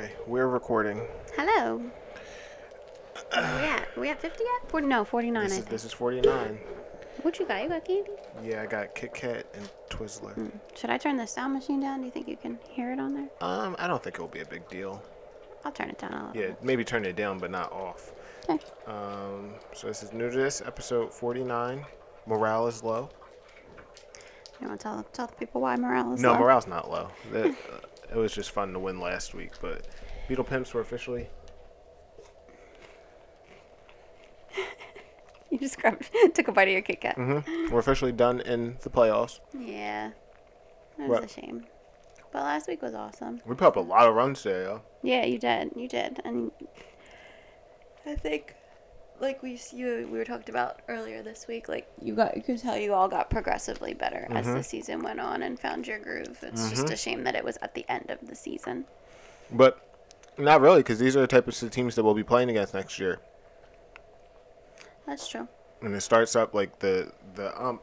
Okay, we're recording. Hello. Where we at? We at 50 yet? 40, no, 49, This I is, think. this is 49. What you got? You got candy? Yeah, I got Kit Kat and Twizzler. Should I turn the sound machine down? Do you think you can hear it on there? Um, I don't think it will be a big deal. I'll turn it down a little. Yeah, maybe turn it down, but not off. Okay. Um, so this is new to this episode 49. Morale is low. You want to tell, tell the people why morale is No, low? No, morale's not low. it was just fun to win last week, but Beetlepimps were officially. You just grabbed, took a bite of your Kit Kat. hmm we're officially done in the playoffs. Yeah. That was What? a shame. But last week was awesome. We put up a lot of runs there, yo. Yeah, you did. You did. And I think, like we you we were talked about earlier this week, like you got you could tell you all got progressively better as the mm-hmm. season went on and found your groove. It's just mm-hmm. a shame that it was at the end of the season. But not really, because these are the types of teams that we'll be playing against next year. That's true. and it starts up like the the um,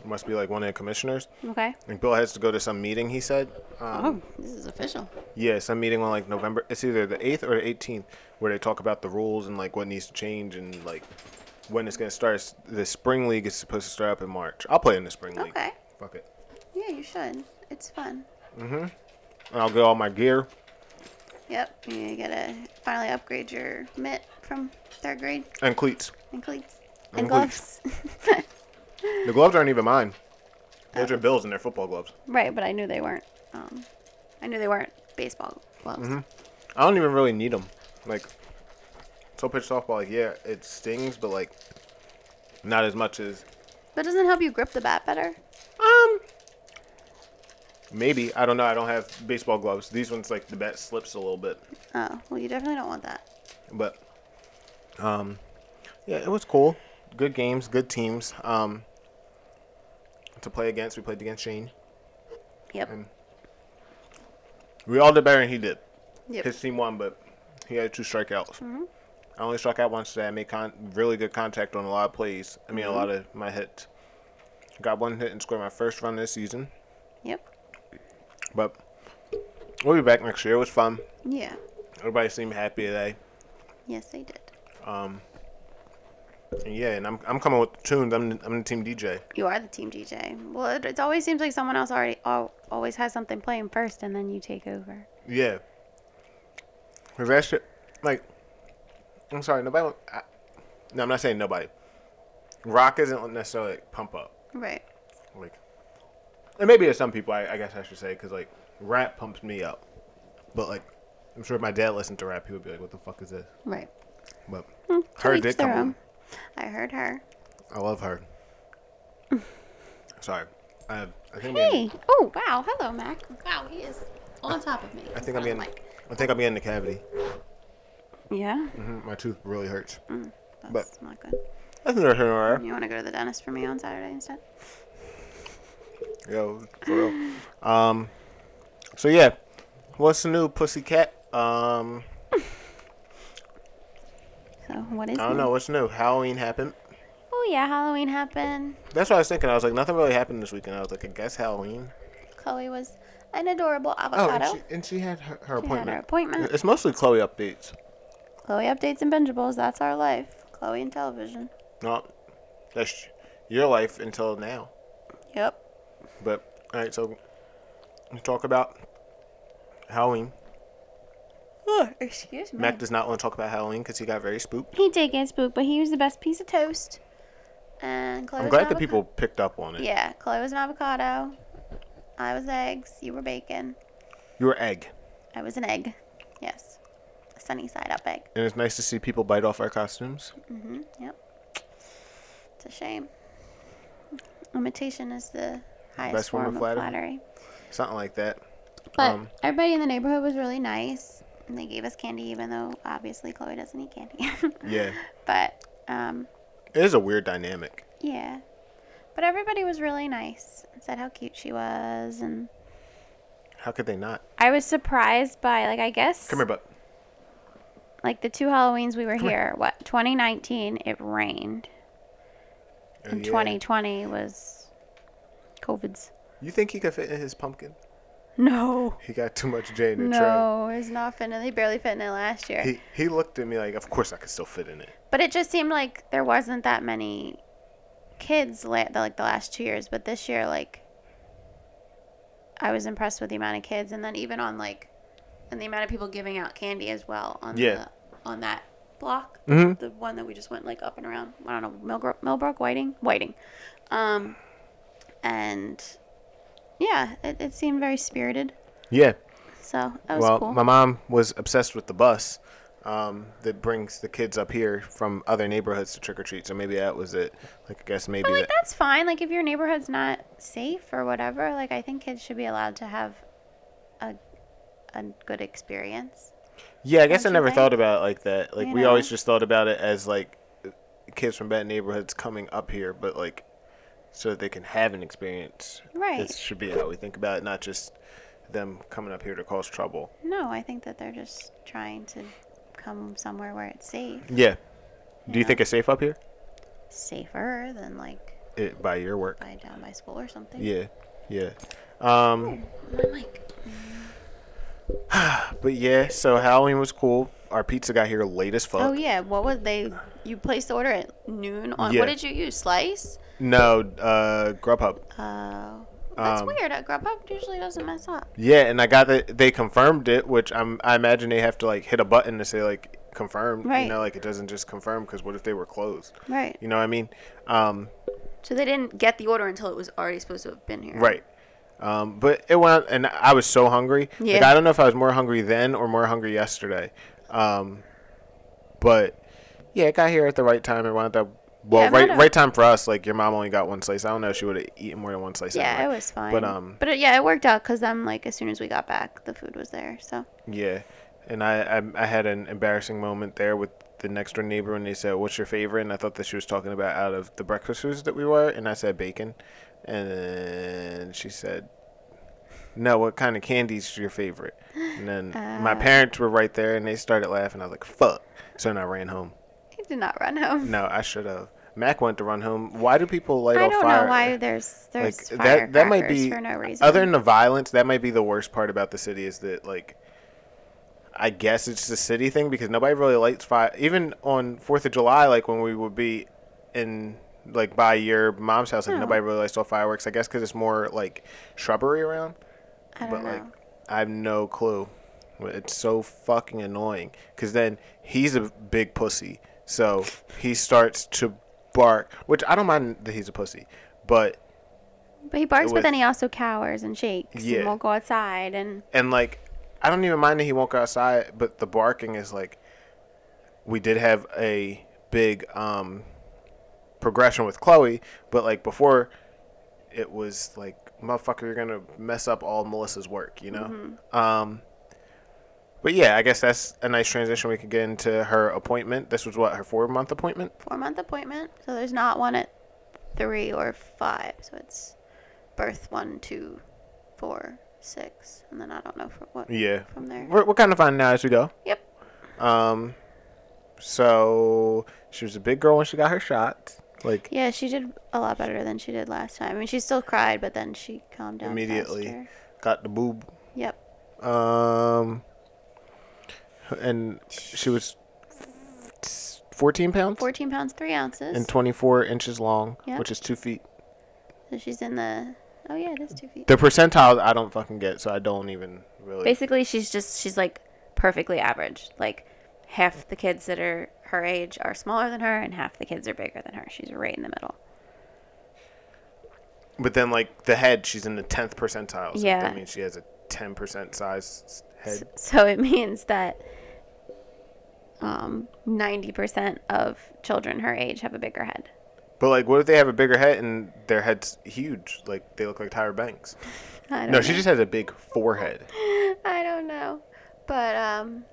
ump must be like one of the commissioners. Okay. Like Bill has to go to some meeting. He said, um, oh, this is official. yeah, some meeting on like November. It's either the eighth or the eighteenth where they talk about the rules and like what needs to change and like when it's gonna start. The spring league is supposed to start up in March. I'll play in the spring league. Okay. Fuck it. Yeah, you should. It's fun. Mm-hmm. And I'll get all my gear. Yep. You gotta finally upgrade your mitt from third grade and cleats. and cleats And and, gloves. The gloves aren't even mine. Those are Bill's and they're football gloves. right, but I knew they weren't. Um, I knew they weren't baseball gloves. Mm-hmm. I don't even really need them. Like, so pitch softball, like yeah, it stings, but like, not as much as But doesn't it help you grip the bat better? um. Maybe I don't know. I don't have baseball gloves. These ones like the bat slips a little bit, Oh, well, you definitely don't want that. but um, yeah, it was cool. Good games, good teams. Um, to play against, we played against Shane. Yep. And we all did better than he did. Yep. His team won, but he had two strikeouts. I only struck out once today. I made con- really good contact on a lot of plays. I mean, a lot of my hits. Got one hit and scored my first run this season. Yep. But we'll be back next year. It was fun. Yeah. Everybody seemed happy today. Yes, they did. Um, yeah, and I'm, I'm coming with the tunes. I'm, I'm the team DJ. You are the team DJ. Well, it, it always seems like someone else already al- always has something playing first, and then you take over. Yeah. Cause that shit, like, I'm sorry, nobody. I, no, I'm not saying nobody. Rock isn't necessarily like, pump up. Right. Like, and maybe there's some people. I, I guess I should say because like rap pumps me up, but like I'm sure if my dad listened to rap, he would be like, "What the fuck is this?" Right. But hmm, To her did come on. I heard her. I love her. sorry, I, have, I think I'm Hey. Oh, wow. Hello, Mac. Wow, he is on top of me. I think I'm getting. the I think I'm getting the cavity. Yeah. hmm My tooth really hurts. That's not good. That's not there. You want to go to the dentist for me on Saturday instead? Yo, for real. Um, so yeah, what's the new pussycat? Um, So, what is I don't new? know what's new. Halloween happened. Oh, yeah. Halloween happened. That's what I was thinking. I was like, nothing really happened this weekend. I was like, I guess Halloween. Chloe was an adorable Oh, avocado. and she, and she had her, her She had appointment. her appointment. It's mostly Chloe updates. Chloe updates and bingeables. That's our life. Chloe and television. No, that's your life until now. Yep. But all right, so we talk about Halloween. Oh, excuse me. Mac does not want to talk about Halloween because he got very spooked. He did get spooked, but he was the best piece of toast. And Chloe I'm glad that people picked up on it. Yeah, Chloe was an avocado. I was eggs. You were bacon. You were egg, I was an egg. Yes. A sunny side up egg. and it's nice to see people bite off our costumes. Mm-hmm. Yep. It's a shame. Imitation is the highest Best form of flattery. flattery. Something like that. But Um, everybody in the neighborhood was really nice. And they gave us candy, even though obviously Chloe doesn't eat candy. Yeah, But um, it is a weird dynamic. yeah. But everybody was really nice and said how cute she was, and How could they not? I was surprised by like I guess Come here, but like the two Halloweens we were Come here. What 2019 it rained, Oh, and yeah. 2020 was COVID's. You think he could fit in his pumpkin? No. He got too much J in the No, it's not fitting. They barely fit in it last year. He he looked at me like, of course I could still fit in it. But it just seemed like there wasn't that many kids la- the, like the last two years. But this year, like, I was impressed with the amount of kids, and then even on like, and the amount of people giving out candy as well on Yeah. the, on that block, Mhm. the one that we just went like up and around. I don't know, Millbrook, Millbrook, Whiting, Whiting, um, and yeah, it, it seemed very spirited. Yeah. So that was Well, cool. my mom was obsessed with the bus um, that brings the kids up here from other neighborhoods to trick or treat. So maybe that was it. Like I guess maybe But like that. that's fine. Like if your neighborhood's not safe or whatever, like I think kids should be allowed to have a a good experience. Yeah, I guess I never think? thought about it like that. Like You we always just thought about it as like kids from bad neighborhoods coming up here, but like so that they can have an experience. Right. It should be how we think about it, not just them coming up here to cause trouble. No, I think that they're just trying to come somewhere where it's safe, Yeah. Do you Yeah. think it's safe up here? safer than like It, by your work. by down by school or something. Yeah. Yeah. Hmm, um. My mic. Mm. But yeah, so Halloween was cool. Our pizza got here late as fuck. Oh yeah, what was they? You placed the order at noon on. Yeah. What did you use? Slice. No, uh, Grubhub. Oh, that's Um, weird. Uh, Grubhub usually doesn't mess up. Yeah, and I got that they confirmed it, which I'm I imagine they have to like hit a button to say like confirmed. Right. You know, like it doesn't just confirm because what if they were closed? Right. You know what I mean? Um, So they didn't get the order until it was already supposed to have been here. right. Um, but it went, and I was so hungry. Like Yeah. I don't know if I was more hungry then or more hungry yesterday. Um, but yeah, it got here at the right time. It wound up well, Yeah, right right time for us. Like your mom only got one slice. I don't know if she would have eaten more than one slice. Yeah, anyway. it was fine. But um, but it, yeah, it worked out because then like as soon as we got back, the food was there. So Yeah, and I, I I had an embarrassing moment there with the next door neighbor when they said, "What's your favorite?" And I thought that she was talking about out of the breakfast foods that we were, and I said bacon, and then she said, "No, what kind of candy's your favorite?" And then my Uh. parents were right there, and they started laughing. I was like, "Fuck!" So then I ran home. he did not run home. No, I should have. Mac went to run home. Why do people light fire? I off don't know why there's there's like that that might be for no reason. other than the violence that might be the worst part about the city is that like i guess it's a city thing because nobody really lights fire even on fourth of july like when we would be in like by your mom's house like No. nobody really lights off fireworks i guess because it's more like shrubbery around I don't but know. like i have no clue it's so fucking annoying because then he's a big pussy so he starts to bark which i don't mind that he's a pussy but but he barks, but then he also cowers and shakes. Yeah. and won't go outside, and and like I don't even mind that he won't go outside, but the barking is like we did have a big um progression with Chloe, but like before it was like motherfucker you're gonna mess up all Melissa's work, you know? Um but yeah, I guess that's a nice transition. We could get into her appointment. This was what her four month appointment. four month appointment. So there's not one at three or five. So it's birth one, two, four, six, and then I don't know for what Yeah, from there. we're, we're kind of finding out as we go. Yep. Um, so she was a big girl when she got her shot. Like Yeah, she did a lot better than she did last time. I mean, she still cried, but then she calmed down Immediately. faster. got the boob. Yep. Um, and she was 14 pounds 14 pounds, 3 ounces. and 24 inches long, Yeah. which is two feet. so she's in the. Oh, yeah, it is 2 feet. The percentile I don't fucking get, so I don't even really. Basically, she's just, she's like perfectly average. Like, half the kids that are her age are smaller than her, and half the kids are bigger than her. She's right in the middle. But then, like the head, she's in the 10th percentile. So Yeah. that means she has a 10% size head. So it means that um, 90% of children her age have a bigger head. But like, what if they have a bigger head and their head's huge? Like they look like Tyra Banks. I don't No, know. she just has a big forehead. I don't know. But, um,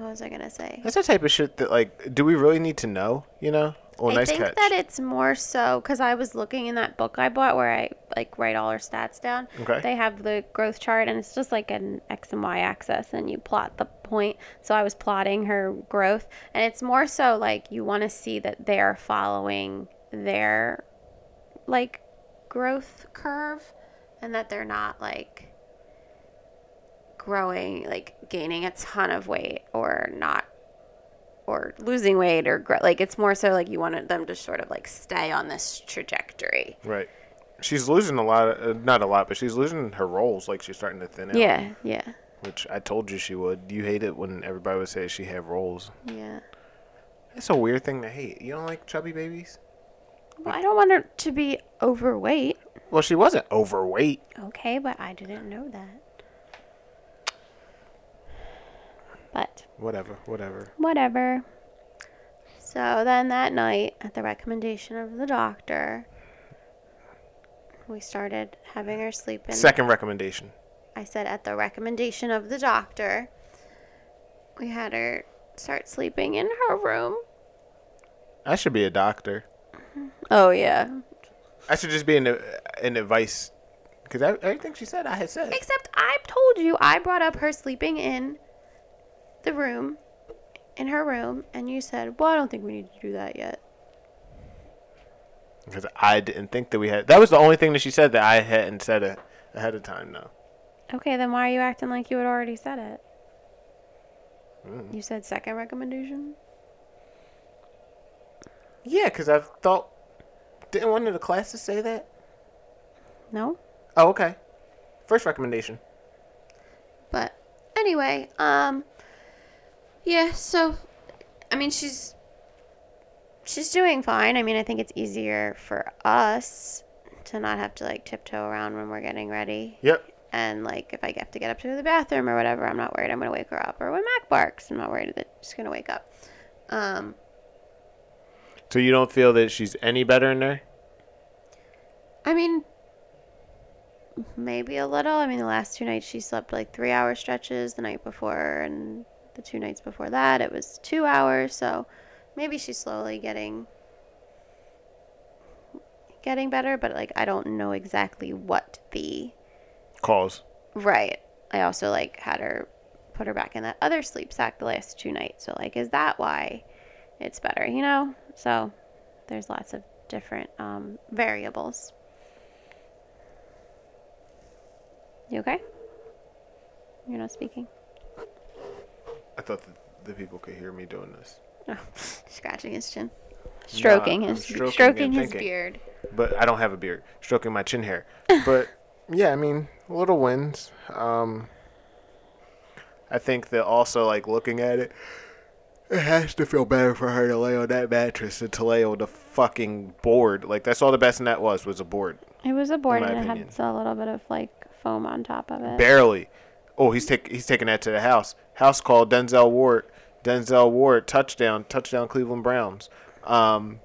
what was I to say? That's the type of shit that like, do we really need to know? You know? Oh, I nice think catch. that it's more so because I was looking in that book I bought where I like write all our stats down. Okay. They have the growth chart and it's just like an X and Y axis and you plot the point. So I was plotting her growth and it's more so like you want to see that they are following their like growth curve and that they're not like growing, like gaining a ton of weight or not, or losing weight or grow. Like it's more so like you wanted them to sort of like stay on this trajectory. Right. She's losing a lot. Of, uh, not a lot, but she's losing her rolls. Like she's starting to thin out. Yeah, yeah, Which I told you she would. You hate it when everybody would say she had rolls. yeah. That's a weird thing to hate. You don't like chubby babies? Well, I don't want her to be overweight. Well, she wasn't overweight. Okay, but I didn't know that. But Whatever. Whatever. whatever. So then that night, at the recommendation of the doctor, we started having her sleep in. Second recommendation. I said at the recommendation of the doctor, we had her start sleeping in her room. I should be a doctor. Mm-hmm. Oh yeah. I should just be an an advice. Because everything she said, I had said. Except I told you I brought up her sleeping in the room, in her room, and you said, "Well, I don't think we need to do that yet." Because I didn't think that we had. That was the only thing that she said that I hadn't said a, ahead of time. No. Okay, then why are you acting like you had already said it? Mm. You said second recommendation. Yeah, because I thought. Didn't one of the classes say that? No. Oh, okay. First recommendation. But anyway, um yeah, so I mean she's she's doing fine. I mean, I think it's easier for us to not have to like tiptoe around when we're getting ready. Yep. And like if I have to get up to the bathroom or whatever, I'm not worried I'm gonna wake her up. Or when Mac barks, I'm not worried that she's gonna wake up. Um So you don't feel that she's any better in there? I mean, maybe a little. I mean, the last two nights she slept like three hour stretches. The night before and the two nights before that, it was two hours. So maybe she's slowly getting getting better. But like, I don't know exactly what the cause. right. I also like had her put her back in that other sleep sack the last two nights. So like, is that why it's better? You know. So there's lots of different um, variables. You okay? You're not speaking. I thought that the people could hear me doing this. Oh, scratching his chin, stroking I'm his stroking stroking, and his thinking. beard. But I don't have a beard. Stroking my chin hair. But yeah, I mean, little wins. Um, I think that also like looking at it, it has to feel better for her to lay on that mattress than to lay on the fucking board. Like that's all the best that was was a board. It was a board my and it opinion. had a little bit of like foam on top of it. Barely. Oh, he's take he's taking that to the house. House call Denzel Ward. Denzel Ward touchdown. Touchdown Cleveland Browns. Um,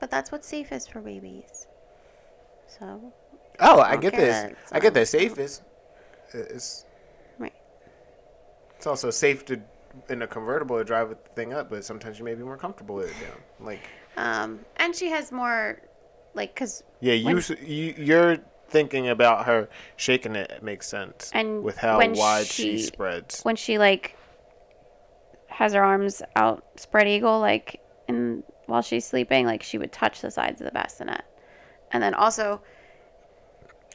But that's what safe is for babies. So oh, I get this. I get that safe is. It's right. It's also safe to in a convertible to drive the thing up, but sometimes you may be more comfortable with it down. Like, Um, and she has more, like, cause yeah, you When- you you're thinking about her shaking it. It makes sense. And with how wide she, she- spreads. when she like has her arms out spread eagle like in while she's sleeping like she would touch the sides of the bassinet and then also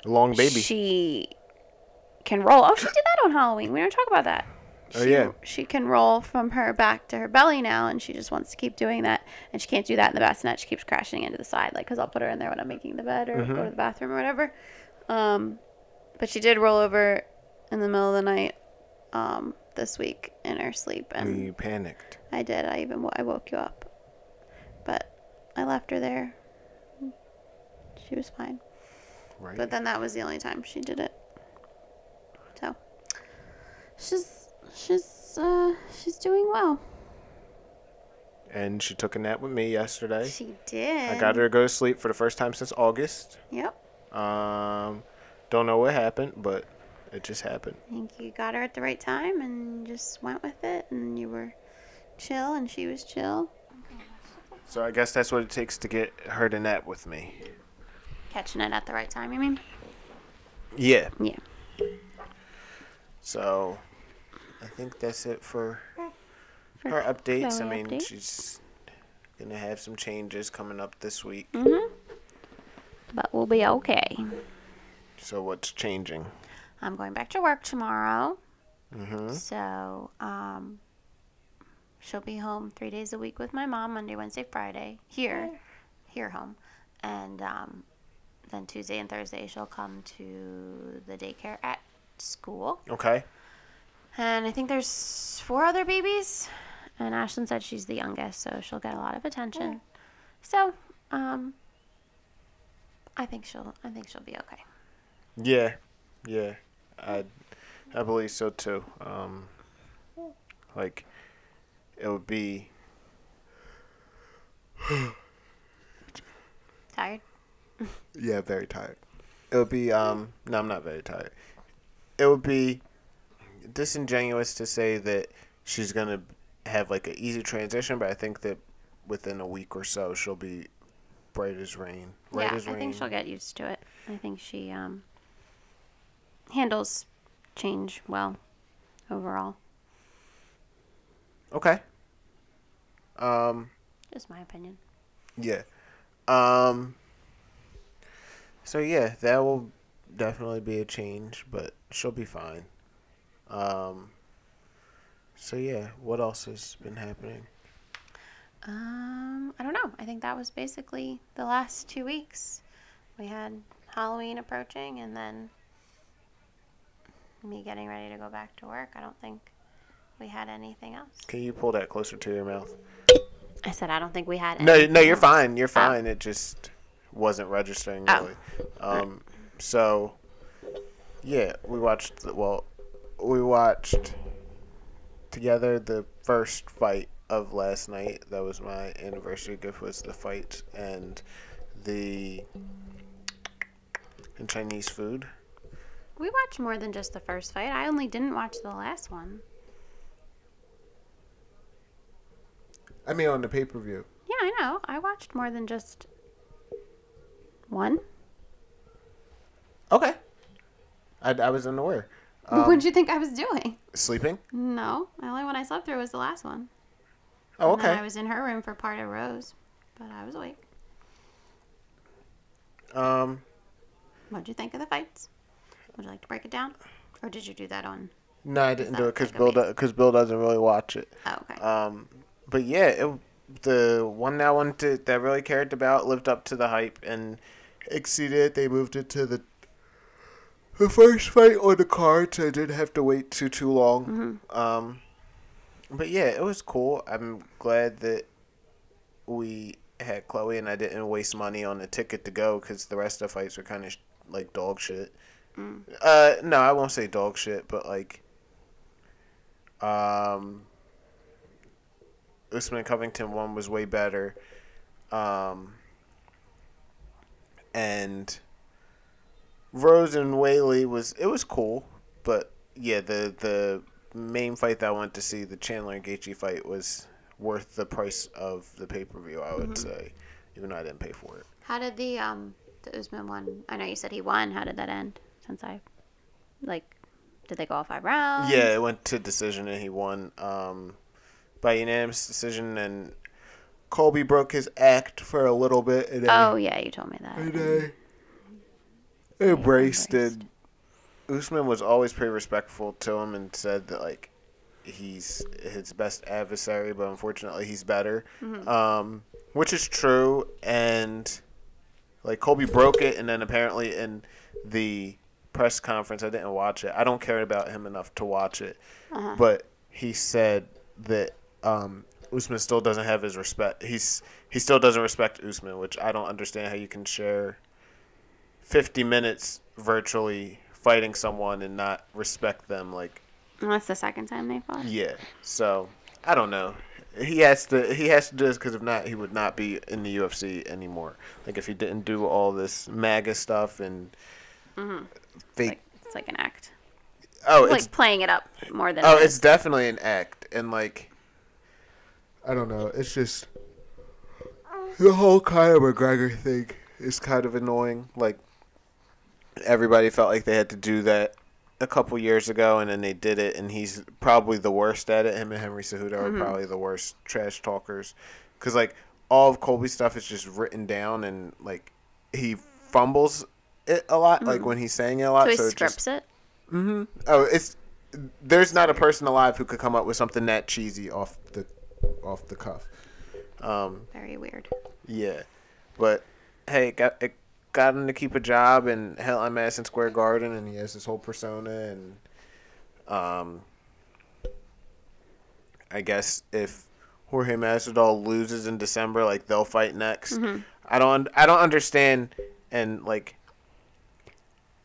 Long baby. she can roll oh she did that on halloween we don't talk about that Oh, she, yeah. she can roll from her back to her belly now and she just wants to keep doing that and she can't do that in the bassinet she keeps crashing into the side like because i'll put her in there when i'm making the bed or Mm-hmm. go to the bathroom or whatever um, but she did roll over in the middle of the night um, this week in her sleep and you panicked. I did. I even I woke you up, but I left her there. She was fine. Right. But then that was the only time she did it. So she's she's uh she's doing well. and she took a nap with me yesterday. She did. I got her to go to sleep for the first time since August. Yep. Um, don't know what happened, but it just happened. I think you got her at the right time and just went with it, and you were chill, and she was chill. So I guess that's what it takes to get her to nap with me. Catching it at the right time. You mean? Yeah. Yeah. So I think that's it for For her updates. I mean, update. she's gonna have some changes coming up this week. Mhm. But we'll be okay. So what's changing? I'm going back to work tomorrow. Mm-hmm. So, um, she'll be home three days a week with my mom Monday, Wednesday, Friday here, here home, and um, then Tuesday and Thursday she'll come to the daycare at school. Okay. And I think there's four other babies, and Ashlyn said she's the youngest, so she'll get a lot of attention. So, um, I think she'll, I think she'll be okay. Yeah, yeah, I, I believe so too. Um, like, it would be. Tired? Yeah, very tired. It would be. Um, no, I'm not very tired. It would be disingenuous to say that she's gonna have like an easy transition, but I think that within a week or so she'll be bright as rain. Right yeah, as I think she'll get used to it. I think she um, handles change well overall. Okay. Um. Just my opinion. Yeah. Um. So yeah, that will definitely be a change, but she'll be fine. Um. So yeah, what else has been happening? Um, I don't know. I think that was basically the last two weeks. We had Halloween approaching, and then me getting ready to go back to work. I don't think we had anything else. Can you pull that closer to your mouth? I said I don't think we had. No, anything no, you're else. fine. You're fine. It just wasn't registering Oh. really. Um. So. Yeah, we watched. The, well, we watched together the first fight of last night. That was my anniversary gift. Was the fight and the and Chinese food. We watched more than just the first fight. I only didn't watch the last one. I mean, on the pay per view. Yeah, I know. I watched more than just one. Okay. I, I was unaware. What Um, did you think I was doing? sleeping? No, the only one I slept through was the last one. Oh, And then okay. I was in her room for part of Rose, but I was awake. Um. What'd you think of the fights? Would you like to break it down, or did you do that on? No, I didn't do it because like Bill Bill doesn't really watch it. Oh, okay. Um, but yeah, it, the one that I wanted that I really cared about lived up to the hype and exceeded it. They moved it to the the first fight on the card, so I didn't have to wait too too long. Um, but yeah, it was cool. I'm glad that we had Chloe and I didn't waste money on the ticket to go because the rest of the fights were kind of sh- like dog shit. Uh, no, I won't say dog shit, but like, um, Usman Covington one was way better. Um, and Rose and Weili was it was cool, but yeah, the the main fight that I went to see, the Chandler and Gaethje fight, was worth the price of the pay per view. I would say, even though I didn't pay for it. How did the um the Usman one? I know you said he won. How did that end? Since I, like, did they go all five rounds? Yeah, it went to decision and he won um, by unanimous decision. And Colby broke his act for a little bit. And then Oh yeah, you told me that. And I embraced it. Usman was always pretty respectful to him and said that like he's his best adversary, but unfortunately he's better, um, which is true. And like Colby broke it, and then apparently in the press conference, I didn't watch it. I don't care about him enough to watch it, Uh-huh. but he said that um, Usman still doesn't have his respect. He's he still doesn't respect Usman, which I don't understand how you can share 50 minutes virtually fighting someone and not respect them like Well, that's the second time they fought. yeah so i don't know he has to he has to do this because if not he would not be in the ufc anymore like if he didn't do all this maga stuff and mm-hmm. fake Like it's like an act. oh like it's playing it up more than. oh it it's definitely an act and like i don't know it's just the whole Conor McGregor thing is kind of annoying. Like everybody felt like they had to do that a couple years ago, and then they did it, and he's probably the worst at it. Him and Henry Cejudo are probably the worst trash talkers, because like all of Colby's stuff is just written down, and like he fumbles it a lot, like when he's saying it a lot. so he so it scripts just, it. Mm-hmm. Oh, it's there's not a person alive who could come up with something that cheesy off the off the cuff. Um, Very weird. yeah, but hey, it got it got him to keep a job and hell on Madison Square Garden, and he has this whole persona, and um, I guess if Jorge Masvidal loses in December, like they'll fight next. I don't I don't understand, and like,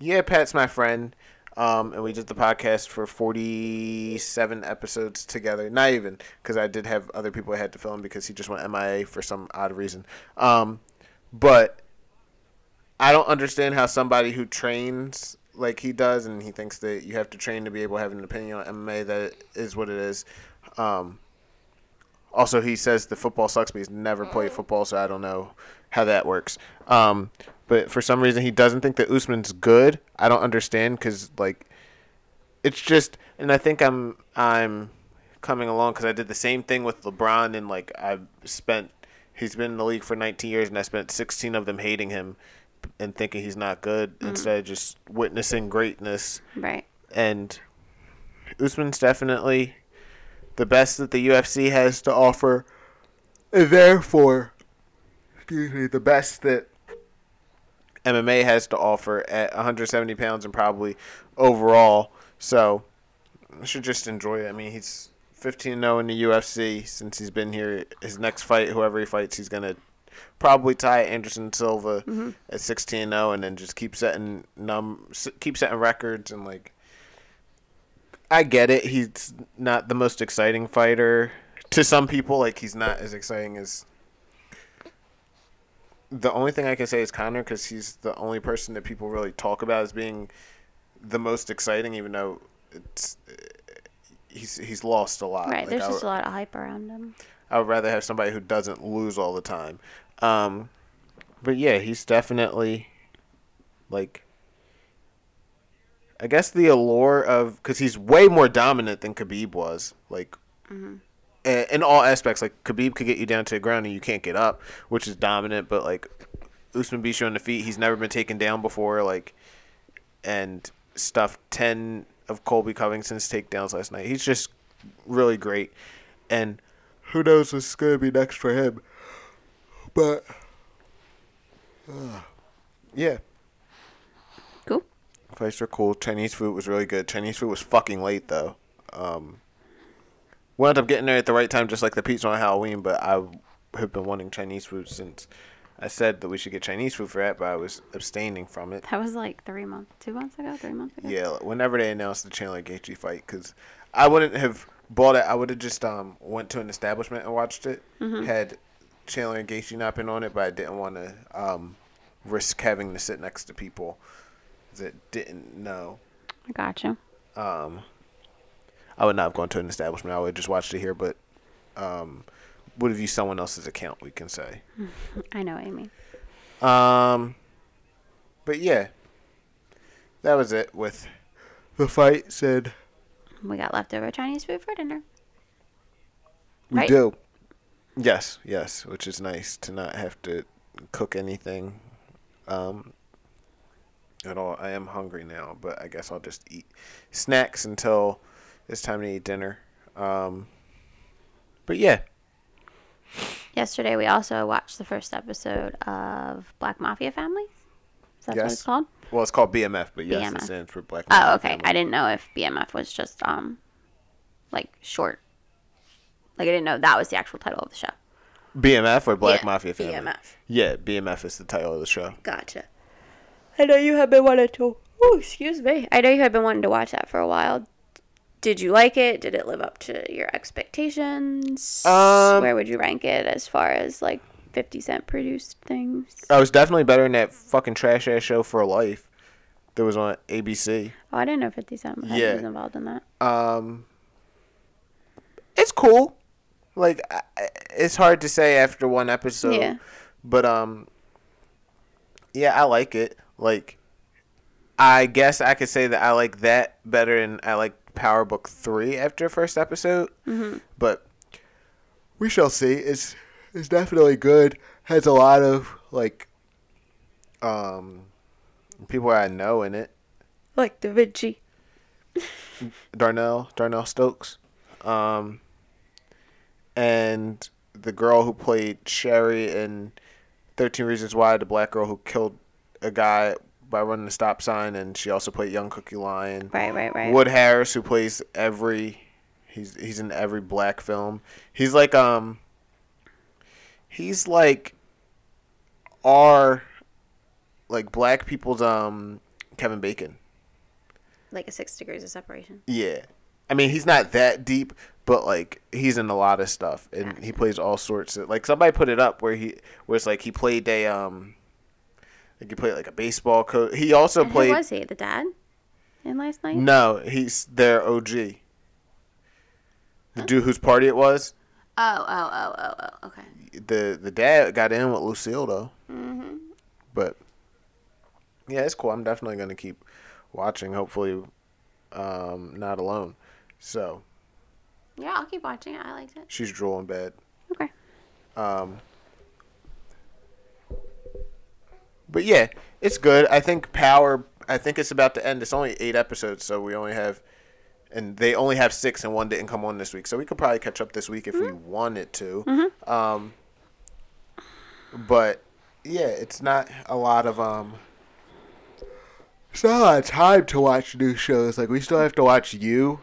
yeah, Pat's my friend. Um, and we did the podcast for 47 episodes together. Not even, because I did have other people I had to film because he just went MIA for some odd reason. Um, but I don't understand how somebody who trains like he does and he thinks that you have to train to be able to have an opinion on MMA that is what it is. Um, also, he says the football sucks, but he's never played football, so I don't know how that works. Um, but for some reason, he doesn't think that Usman's good. I don't understand because like it's just, and I think I'm I'm coming along because I did the same thing with LeBron, and like I've spent he's been in the league for 19 years, and I spent 16 of them hating him and thinking he's not good mm. instead of just witnessing greatness Right. and Usman's definitely the best that the UFC has to offer, and therefore, excuse me, the best that MMA has to offer at 170 pounds and probably overall. So, I should just enjoy it. I mean, he's 15 0 in the UFC since he's been here. His next fight, whoever he fights, he's gonna probably tie Anderson Silva mm-hmm. at 16 0, and then just keep setting num keep setting records and like. I get it. He's not the most exciting fighter to some people. Like he's not as exciting as. The only thing I can say is Conor because he's the only person that people really talk about as being the most exciting, even though it's he's he's lost a lot. Right. Like, There's just a lot of hype around him. I would rather have somebody who doesn't lose all the time. Um, but yeah, he's definitely like. I guess the allure of because he's way more dominant than Khabib was, like a- in all aspects. Like Khabib could get you down to the ground and you can't get up, which is dominant. But like Usman you on the feet. He's never been taken down before. Like and stuffed ten of Colby Covington's takedowns last night. He's just really great, and who knows what's gonna be next for him. But uh, yeah, Cool. fights were cool. Chinese food was really good. Chinese food was fucking late though. Um, wound up getting there at the right time, just like the pizza on Halloween. But I have been wanting Chinese food since I said that we should get Chinese food for that, but I was abstaining from it. That was like three months, two months ago, three months ago. Yeah, whenever they announced the Chandler Gaethje fight, because I wouldn't have bought it. I would have just um went to an establishment and watched it. Had Chandler and Gaethje not been on it, but I didn't want to um risk having to sit next to people that didn't know. I got you. Um, I would not have gone to an establishment. I would have just watched it here, but um, would have used someone else's account. We can say. I know, Amy. Um, but yeah, that was it with the fight. Said We got leftover Chinese food for dinner. we Right? do. Yes, yes, which is nice to not have to cook anything. Um, at all. I am hungry now, but I guess I'll just eat snacks until it's time to eat dinner. Um, but yeah, Yesterday, we also watched the first episode of Black Mafia Family. Is that what Yes. it's called? well, it's called BMF, but yes, it stands for Black. Oh, okay. Family. I didn't know if BMF was just um, like short. Like I didn't know that was the actual title of the show. BMF or Black Yeah, Mafia Family. BMF. Yeah, BMF is the title of the show. Gotcha. I know you have been wanting to. Oh, excuse me. I know you have been wanting to watch that for a while. Did you like it? Did it live up to your expectations? Um, Where would you rank it as far as like Fifty Cent produced things? I was definitely better than that fucking trash ass show for life that was on ABC. Oh, I didn't know Fifty Cent was Yeah. was involved in that. Um, it's cool. Like it's hard to say after one episode. Yeah. But um, yeah, I like it. Like, I guess I could say that I like that better, and I like Power Book three after the first episode. Mm-hmm. But we shall see. It's it's definitely good. Has a lot of like um people I know in it. Like Da'Vinchi. Darnell Darnell Stokes, um, and the girl who played Sherry in Thirteen Reasons Why, the black girl who killed a guy by running the stop sign, and she also played Young Cookie Lyon. Right, right, right. Wood Harris, who plays every, he's he's in every black film. He's like um. He's like, our, like black people's um Kevin Bacon. Like a six degrees of separation. Yeah. I mean, he's not that deep, but like he's in a lot of stuff, and he plays all sorts of like somebody put it up where he where it's like he played a um, like he played like a baseball coach. He also And played who was he? The dad? In last night? no, he's their OG. The dude whose party it was, Oh, oh, oh, oh, oh. Okay. the the dad got in with Lucille though, Mm-hmm. but yeah, it's cool. I'm definitely gonna keep watching. Hopefully, um, not alone. So Yeah, I'll keep watching it. I liked it. she's drooling bad. Okay. Um, but yeah, it's good. I think Power. I think it's about to end. It's only eight episodes, so we only have, and they only have six, and one didn't come on this week. So we could probably catch up this week if we wanted to. Um, but yeah, it's not a lot of um. It's not a lot of time to watch new shows. Like we still have to watch you.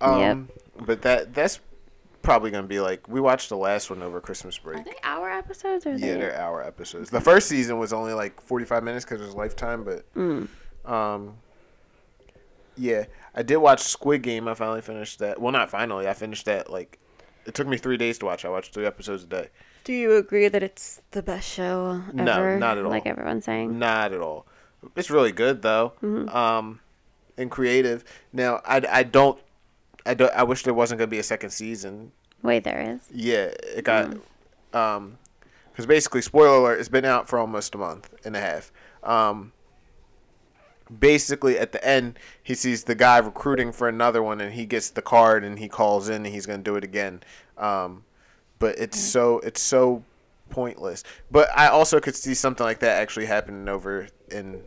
Um, Yep. But that that's probably gonna be like we watched the last one over Christmas break. Are they hour episodes or are Yeah, they? they're hour episodes. The first season was only like forty five minutes because it was Lifetime, but Mm. um, yeah, I did watch Squid Game. I finally finished that. Well, not finally. I finished that like it took me three days to watch. I watched three episodes a day. Do you agree that it's the best show ever? No, not at all. Like everyone's saying. Not at all. It's really good though, Mm-hmm. um, and creative. Now, I, I don't. I don't. I wish there wasn't gonna be a second season. Wait, there is. Yeah, it got um because basically, spoiler alert, it's been out for almost a month and a half. Um, basically, at the end, he sees the guy recruiting for another one, and he gets the card, and he calls in, and he's gonna do it again. Um, but it's so it's so pointless. But I also could see something like that actually happening over in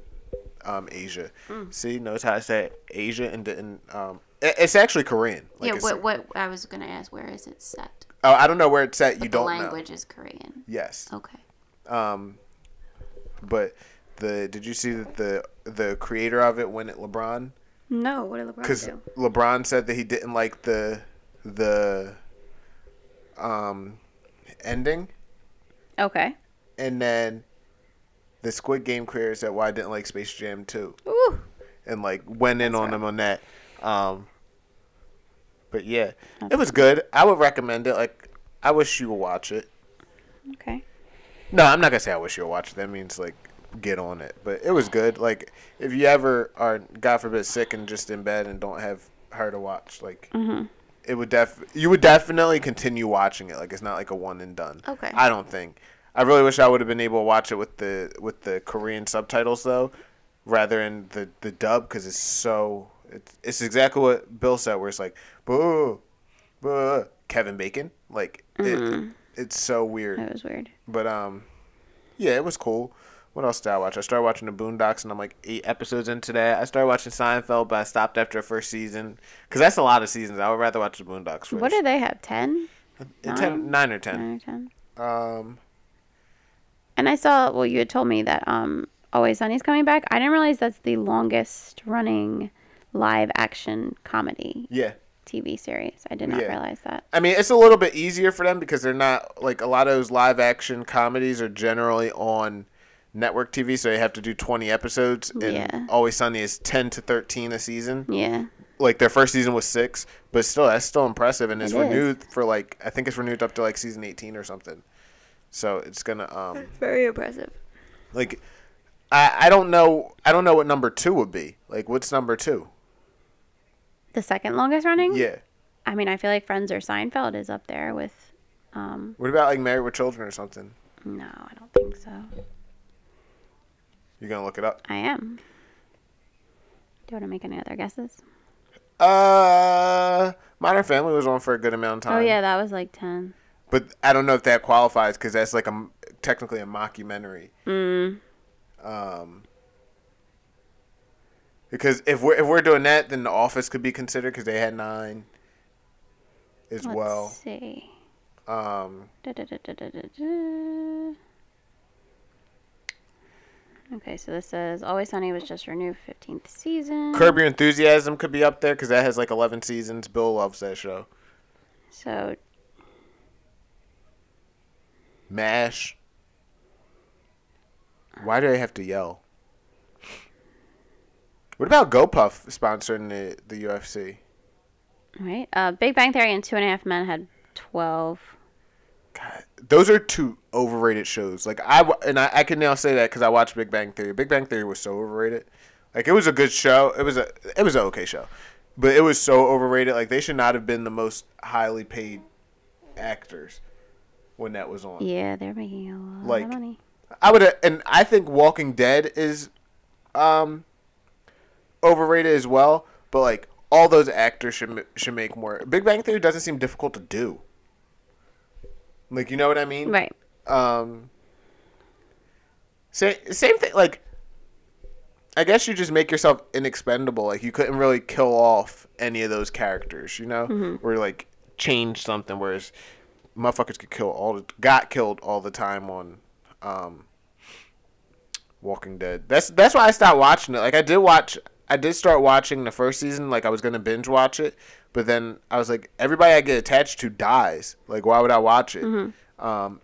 um, Asia. See, notice how I said Asia and didn't. Um, it's actually Korean. Like yeah, what, what, I was going to ask, where is it set? Oh, I don't know where it's at. You But the don't language know. is Korean. Yes. Okay. Um, but the did you see that the the creator of it went at LeBron No, what did LeBron because do? LeBron said that he didn't like the the um ending, Okay. and then the Squid Game creator said, "Well, I didn't like Space Jam too," Ooh. and like went in That's on rough. him on that. Um, but yeah, it was good. I would recommend it. Like, I wish you would watch it. Okay. No, I'm not gonna say I wish you would watch it. That means like get on it. But it was good. Like if you ever are, God forbid, sick and just in bed and don't have her to watch, like Mm-hmm. it would def you would definitely continue watching it. Like it's not like a one and done. Okay. I don't think. I really wish I would have been able to watch it with the with the Korean subtitles though, rather than the the dub because it's so it's it's exactly what Bill said where it's like boo, boo, Kevin Bacon like it, it's so weird. That was weird. But um, yeah, it was cool. What else did I watch? I started watching the Boondocks, and I'm like eight episodes into that. I started watching Seinfeld, but I stopped after the first season because that's a lot of seasons. I would rather watch the Boondocks first. What do they have? 10? Uh, ten, nine or ten? Nine or 10? Um, And I saw, well, you had told me that um, Always Sunny's coming back. I didn't realize that's the longest running live action comedy yeah. TV series. I did not Yeah. realize that. I mean, it's a little bit easier for them because they're not like a lot of those live action comedies are generally on network TV, so they have to do 20 episodes. And Yeah. Always Sunny is 10 to 13 a season. Yeah. like their first season was six, but still that's still impressive and it's It is. renewed for like I think it's renewed up to like season eighteen or something. So it's gonna um Very impressive. like I I don't know I don't know what number two would be. Like what's number two? The second longest running? Yeah. I mean, I feel like Friends or Seinfeld is up there with. Um, What about like Married with Children or something? no, I don't think so. You're gonna look it up? I am. Do you want to make any other guesses? Uh, Modern Family was on for a good amount of time. Oh yeah, that was like ten. But I don't know if that qualifies because that's like a technically a mockumentary. Mm. Um, Because if we're if we're doing that, then The Office could be considered because they had nine as Let's well. see. Um, Da-da-da-da-da-da. Okay, so this says Always Sunny was just renewed 15th season. Curb Your Enthusiasm could be up there because that has like eleven seasons. Bill loves that show. So Mash. Why do they have to yell? What about GoPuff sponsoring the, the UFC? right, uh, Big Bang Theory and Two and a Half Men had 12. God, those are two overrated shows. Like I and I, I can now say that because I watched Big Bang Theory. Big Bang Theory was so overrated. Like it was a good show. It was a it was an okay show, but it was so overrated. Like they should not have been the most highly paid actors when that was on. Yeah, they're making a lot Like- of money. I would, and I think Walking Dead is, um, overrated as well. But like all those actors should should make more. Big Bang Theory doesn't seem difficult to do. Like you know what I mean? Right. Um. Same same thing. Like, I guess you just make yourself inexpendable. Like you couldn't really kill off any of those characters. You know, or like change something. Whereas motherfuckers could kill all the got killed all the time on um Walking Dead. That's that's why I stopped watching it. Like I did watch I did start watching the first season, like I was gonna binge watch it, but then I was like, everybody I get attached to dies. Like why would I watch it? Um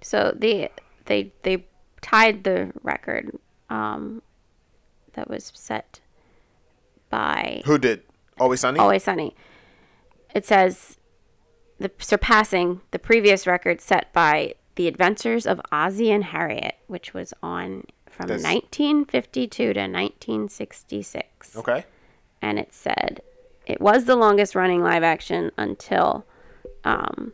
So they they they tied the record um, that was set by who did? Always Sunny? Always Sunny. It says the surpassing the previous record set by The Adventures of Ozzie and Harriet, which was on from That's- 1952 to 1966. Okay. And it said it was the longest running live action until um,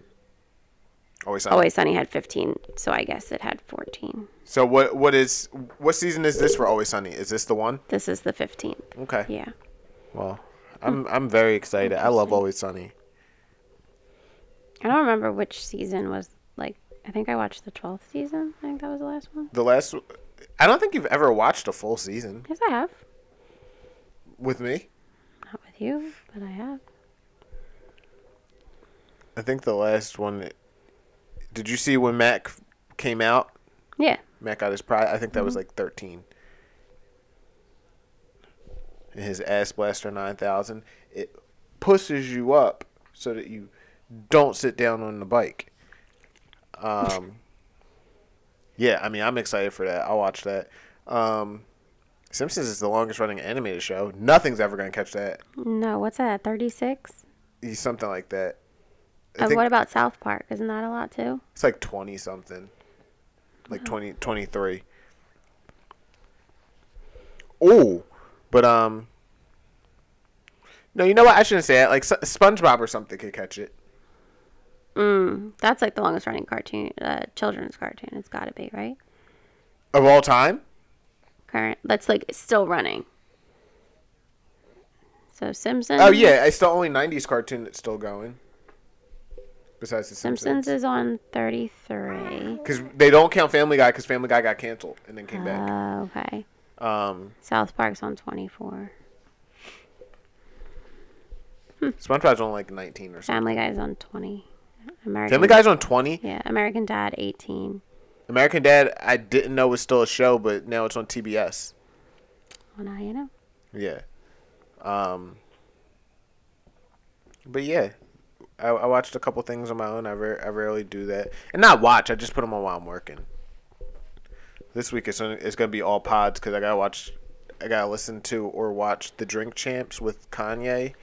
Always Sunny. Always Sunny had 15, so I guess it had 14. So what what is what season is this for Always Sunny? Is this the one? This is the 15th. Okay. Yeah. Well, I'm I'm very excited. I love Always Sunny. I don't remember which season was like. I think I watched the 12th season. I think that was the last one. The last I don't think you've ever watched a full season Yes, I have. with me. Not with you, but I have. I think the last one Did you see when Mac came out? Yeah. Mac got his prize. I think that was like 13. And his Ass Blaster 9000, it pushes you up so that you don't sit down on the bike. Um, yeah, I mean, I'm excited for that. I'll watch that. Um, Simpsons is the longest running animated show. Nothing's ever going to catch that. No, what's that? 36? He's something like that. Uh, what about South Park? Isn't that a lot too? it's like 20 something. Like 20, 23. Oh, but um, no, you know what? I shouldn't say it. Like S- SpongeBob or something could catch it. Mm, that's like the longest running cartoon, uh, children's cartoon. It's got to be right. Of all time? Current. That's like still running. So Simpsons. Oh yeah, it's the only '90s cartoon that's still going. Besides the Simpsons Simpsons, is on 33. because they don't count Family Guy because Family Guy got canceled and then came back. Uh, okay. Um, South Park's on 24. SpongeBob's only like 19 or something. Family Guy's on 20. American. Family Guy's on 20. Yeah, American Dad 18. American Dad, I didn't know was still a show, but now it's on TBS. Well, now you know. Yeah. Um. But yeah, I, I watched a couple things on my own. I, re- I rarely do that, and not watch. I just put them on while I'm working. This week it's it's gonna be all pods because I gotta watch, I gotta listen to or watch the Drink Champs with Kanye,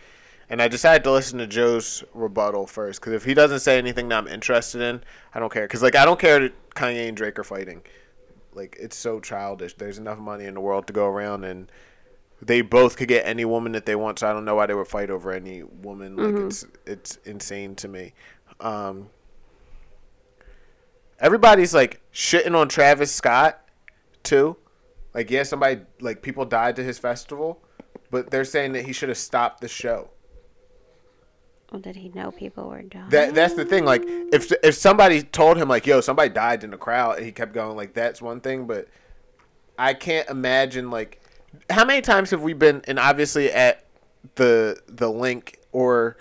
and I decided to listen to Joe's rebuttal first because if he doesn't say anything that I'm interested in, I don't care. Because like I don't care that Kanye and Drake are fighting. Like it's so childish. There's enough money in the world to go around and they both could get any woman that they want, so I don't know why they would fight over any woman. Like it's it's insane to me. Um, everybody's like shitting on Travis Scott too. Like yeah, somebody like people died to his festival, but they're saying that he should have stopped the show. Well, did he know people were dying? That that's the thing. Like if if somebody told him like yo somebody died in the crowd and he kept going like that's one thing, but I can't imagine like how many times have we been and obviously at the the Linc or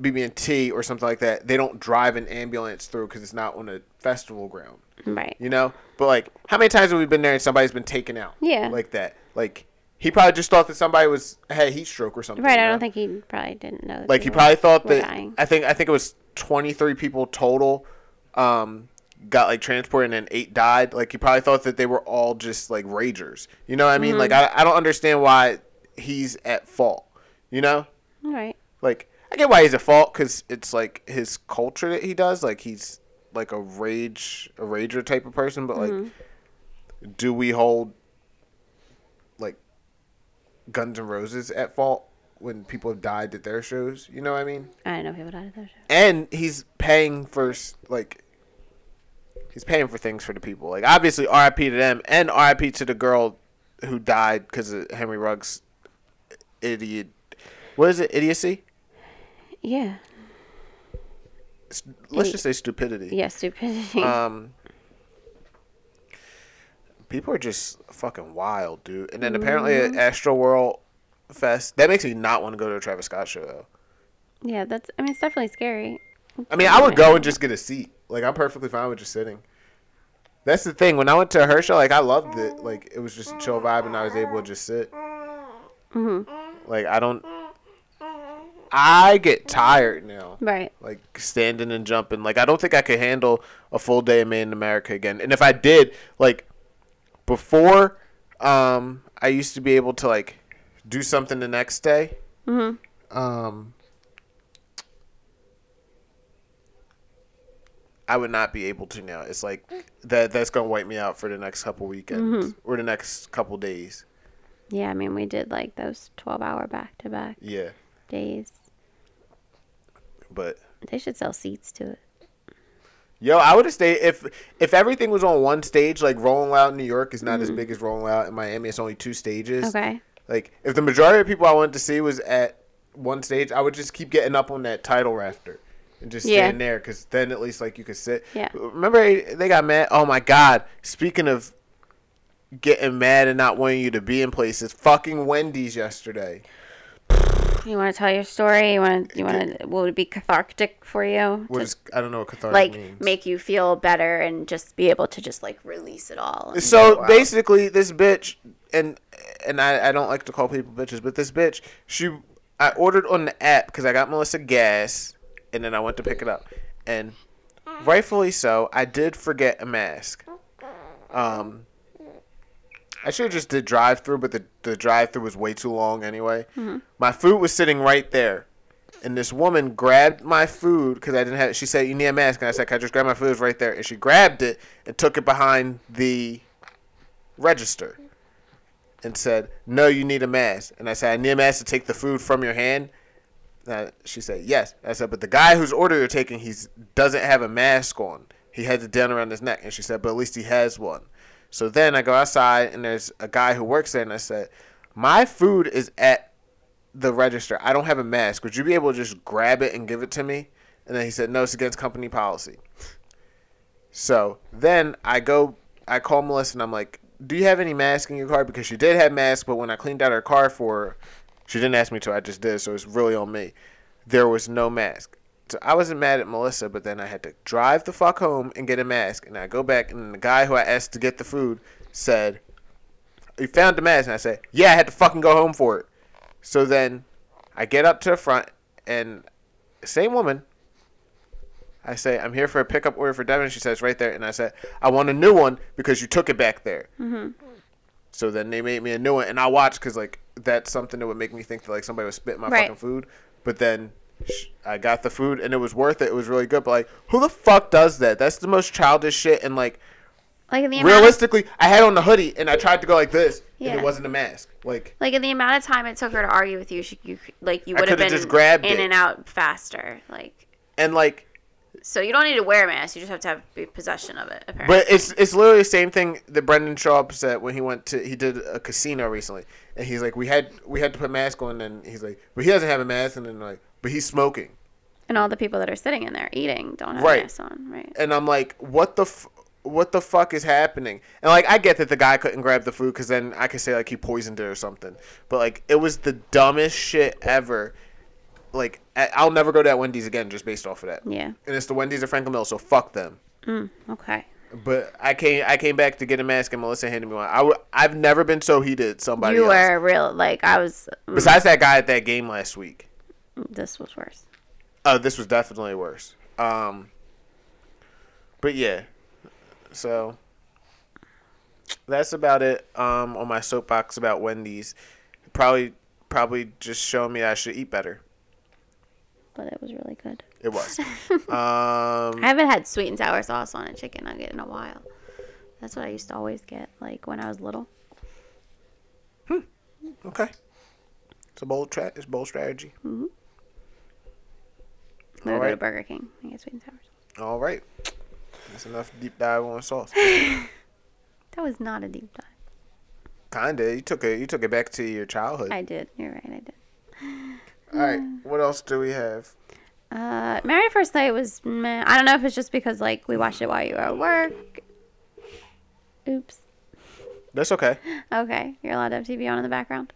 BB&T or something like that, they don't drive an ambulance through because it's not on a festival ground. Right. You know, but like, how many times have we been there and somebody's been taken out? Yeah. like that. Like he probably just thought that somebody was had a heat stroke or something. Right. you I know? don't think he probably didn't know. that like he probably thought that dying. I think I think it was 23 people total um got like transported and then eight died like he probably thought that they were all just like ragers you know what I mean like Mm-hmm. I, I don't understand why he's at fault you know Right. like I get why he's at fault because it's like his culture that he does like he's like a rage a rager type of person but like Mm-hmm. do we hold like Guns N' Roses at fault when people have died at their shows you know what I mean I know people died at their shows. and he's paying for like he's paying for things for the people like obviously rip to them and rip to the girl who died because of henry ruggs idiot what is it idiocy Yeah. Let's Idi- just say stupidity Yeah. Stupidity. um people are just fucking wild dude and then apparently Mm-hmm. at astro world fest that makes me not want to go to a travis scott show though yeah. That's. I mean, it's definitely scary. I mean, I would go and just get a seat. Like, I'm perfectly fine with just sitting. That's the thing. When I went to her show, like, I loved it. Like, it was just a chill vibe, and I was able to just sit. hmm Like, I don't. I get tired now. Right. Like, standing and jumping. Like, I don't think I could handle a full day of Made in America again. And if I did, like, before, um, I used to be able to, like, do something the next day. hmm um I would not be able to now. It's like that that's gonna wipe me out for the next couple weekends or the next couple days. Yeah. I mean, we did like those twelve-hour back-to-back Yeah. days. But They should sell seats to it. Yo, I would have stayed if if everything was on one stage, like Rolling Loud in New York is not as mm-hmm. big as Rolling Loud in Miami. It's only two stages. Okay. Like if the majority of people I wanted to see was at one stage, I would just keep getting up on that title rafter and just Yeah. stand there because then at least like you could sit. Yeah. Remember they got mad? Oh my god! Speaking of getting mad and not wanting you to be in places, fucking Wendy's yesterday. You want to tell your story? You want to? You want to? Will it be cathartic for you? What To, is I don't know what cathartic like means. make you feel better and just be able to just like release it all. So basically, this bitch and and I, I don't like to call people bitches, but this bitch, she I ordered on the app because I got Melissa gas, and then I went to pick it up, and rightfully so, I did forget a mask. Um, I should have just did drive through, but the the drive through was way too long anyway. My food was sitting right there. And this woman grabbed my food because I didn't have. She said, "You need a mask," and I said, "Can I just grab my food?" It was right there, and she grabbed it and took it behind the register and said, "No, you need a mask." And I said, "I need a mask to take the food from your hand." Uh, she said, "Yes." I said, "But the guy whose order you're taking, he doesn't have a mask on. He has it down around his neck." And she said, "But at least he has one." So then I go outside and there's a guy who works there, and I said, "My food is at the register. I don't have a mask. Would you be able to just grab it and give it to me?" And then he said, "No, it's against company policy." So then I go, I call Melissa and I'm like, "Do you have any mask in your car?" Because she did have masks, but when I cleaned out her car for, her, she didn't ask me to. I just did, so it's really on me. There was no mask. So I wasn't mad at Melissa, but then I had to drive the fuck home and get a mask. And I go back, and the guy who I asked to get the food said, "You found the mask?" And I said, "Yeah, I had to fucking go home for it." So then I get up to the front, and same woman. I say, I'm here for a pickup order for Devin. She says, right there. And I said, I want a new one because you took it back there. Mm-hmm. So then they made me a new one. And I watched because, like, that's something that would make me think that, like, somebody was spitting my Right. fucking food. But then I got the food and it was worth it. It was really good. But, like, who the fuck does that? That's the most childish shit. And, like, like the amount of, realistically, I had on the hoodie and I tried to go like this. And it wasn't a mask. Like, like in the amount of time it took her to argue with you, she, you like you would have been just grabbed in it. and out faster. Like and, like, so, you don't need to wear a mask. You just have to have possession of it. Apparently, But it's it's literally the same thing that Brendan Schaub said when he went to he did a casino recently, and he's like, we had we had to put mask on, and he's like, but he doesn't have a mask, and then like, but he's smoking, and all the people that are sitting in there eating don't have Right. masks on, right? and I'm like, what the, f-? what the fuck is happening? And like, I get that the guy couldn't grab the food because then I could say like he poisoned it or something. But like, it was the dumbest shit ever. Like, I'll never go to that Wendy's again just based off of that. Yeah. And it's the Wendy's at Franklin Mill, so fuck them. Mm, okay. But I came, I came back to get a mask, and Melissa handed me one. I w- I've never been so heated. Somebody you else. were real like I was. mm, Besides that guy at that game last week. This was worse. Oh, this was definitely worse. Um, but yeah, so that's about it. Um, on my soapbox about Wendy's, probably probably just showing me I should eat better. But it was really good. It was. I um, haven't had sweet and sour sauce on a chicken nugget in a while. That's what I used to always get, like when I was little. okay. It's a bold tra- It's bold strategy. We All would go to. Burger King get sweet and sour sauce. All right. That's enough deep dive on sauce. That was not a deep dive. Kinda. You took it. You took it back to your childhood. I did. You're right. I did. All right. What else do we have? Uh, Married at First Sight was meh. I don't know if it's just because like we watched it while you were at work. Oops. That's okay. Okay, you're allowed to have TV on in the background.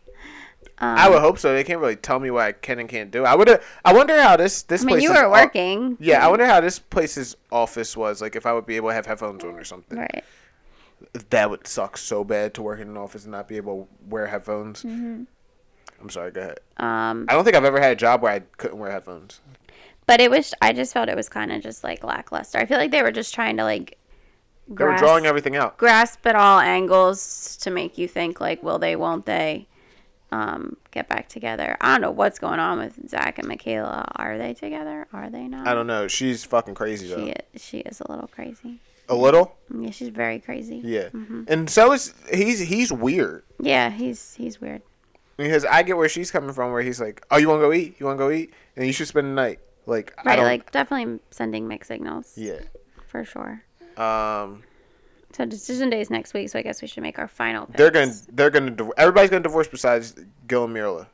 Um, I would hope so. They can't really tell me what I can and can't do. I would. I wonder how this this. I mean, you were working. yeah, I wonder how this place's office was. Like, if I would be able to have headphones on or something. Right. That would suck so bad to work in an office and not be able to wear headphones. Mm-hmm. I'm sorry. Go ahead. Um, I don't think I've ever had a job where I couldn't wear headphones. but it was. I just felt it was kind of just like lackluster. I feel like they were just trying to like. They were drawing everything out. grasp at all angles to make you think like, will they, won't they, um, get back together? I don't know what's going on with Zach and Michaela. Are they together? Are they not? I don't know. She's fucking crazy though. She she is a little crazy. A little. Yeah, she's very crazy. Yeah. Mm-hmm. And so is he's he's weird Yeah, he's he's weird. because I get where she's coming from. Where he's like, "Oh, you want to go eat? You want to go eat? And you should spend the night." Like, I Right, don't. like definitely sending mixed signals yeah. for sure. Um. So decision day is next week, so I guess we should make our final. Picks. They're gonna they're gonna everybody's gonna divorce besides Gil and Myrla.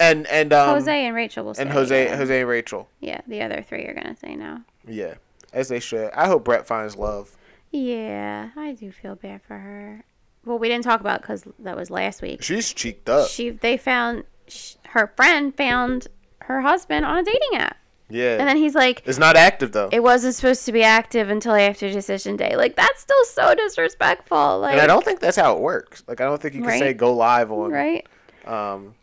And and um Jose and Rachel will. And Jose yeah. Jose and Rachel. Yeah, the other three are gonna say no. Yeah, as they should. I hope Brett finds love. Yeah, I do feel bad for her. Well, we didn't talk about because that was last week. She's cheeked up. She they found sh- her friend found her husband on a dating app, yeah, and then he's like, it's not active though. "It wasn't supposed to be active until after decision day." Like that's still so disrespectful. Like and I don't think that's how it works. Like I don't think you can say go live on. right. Um.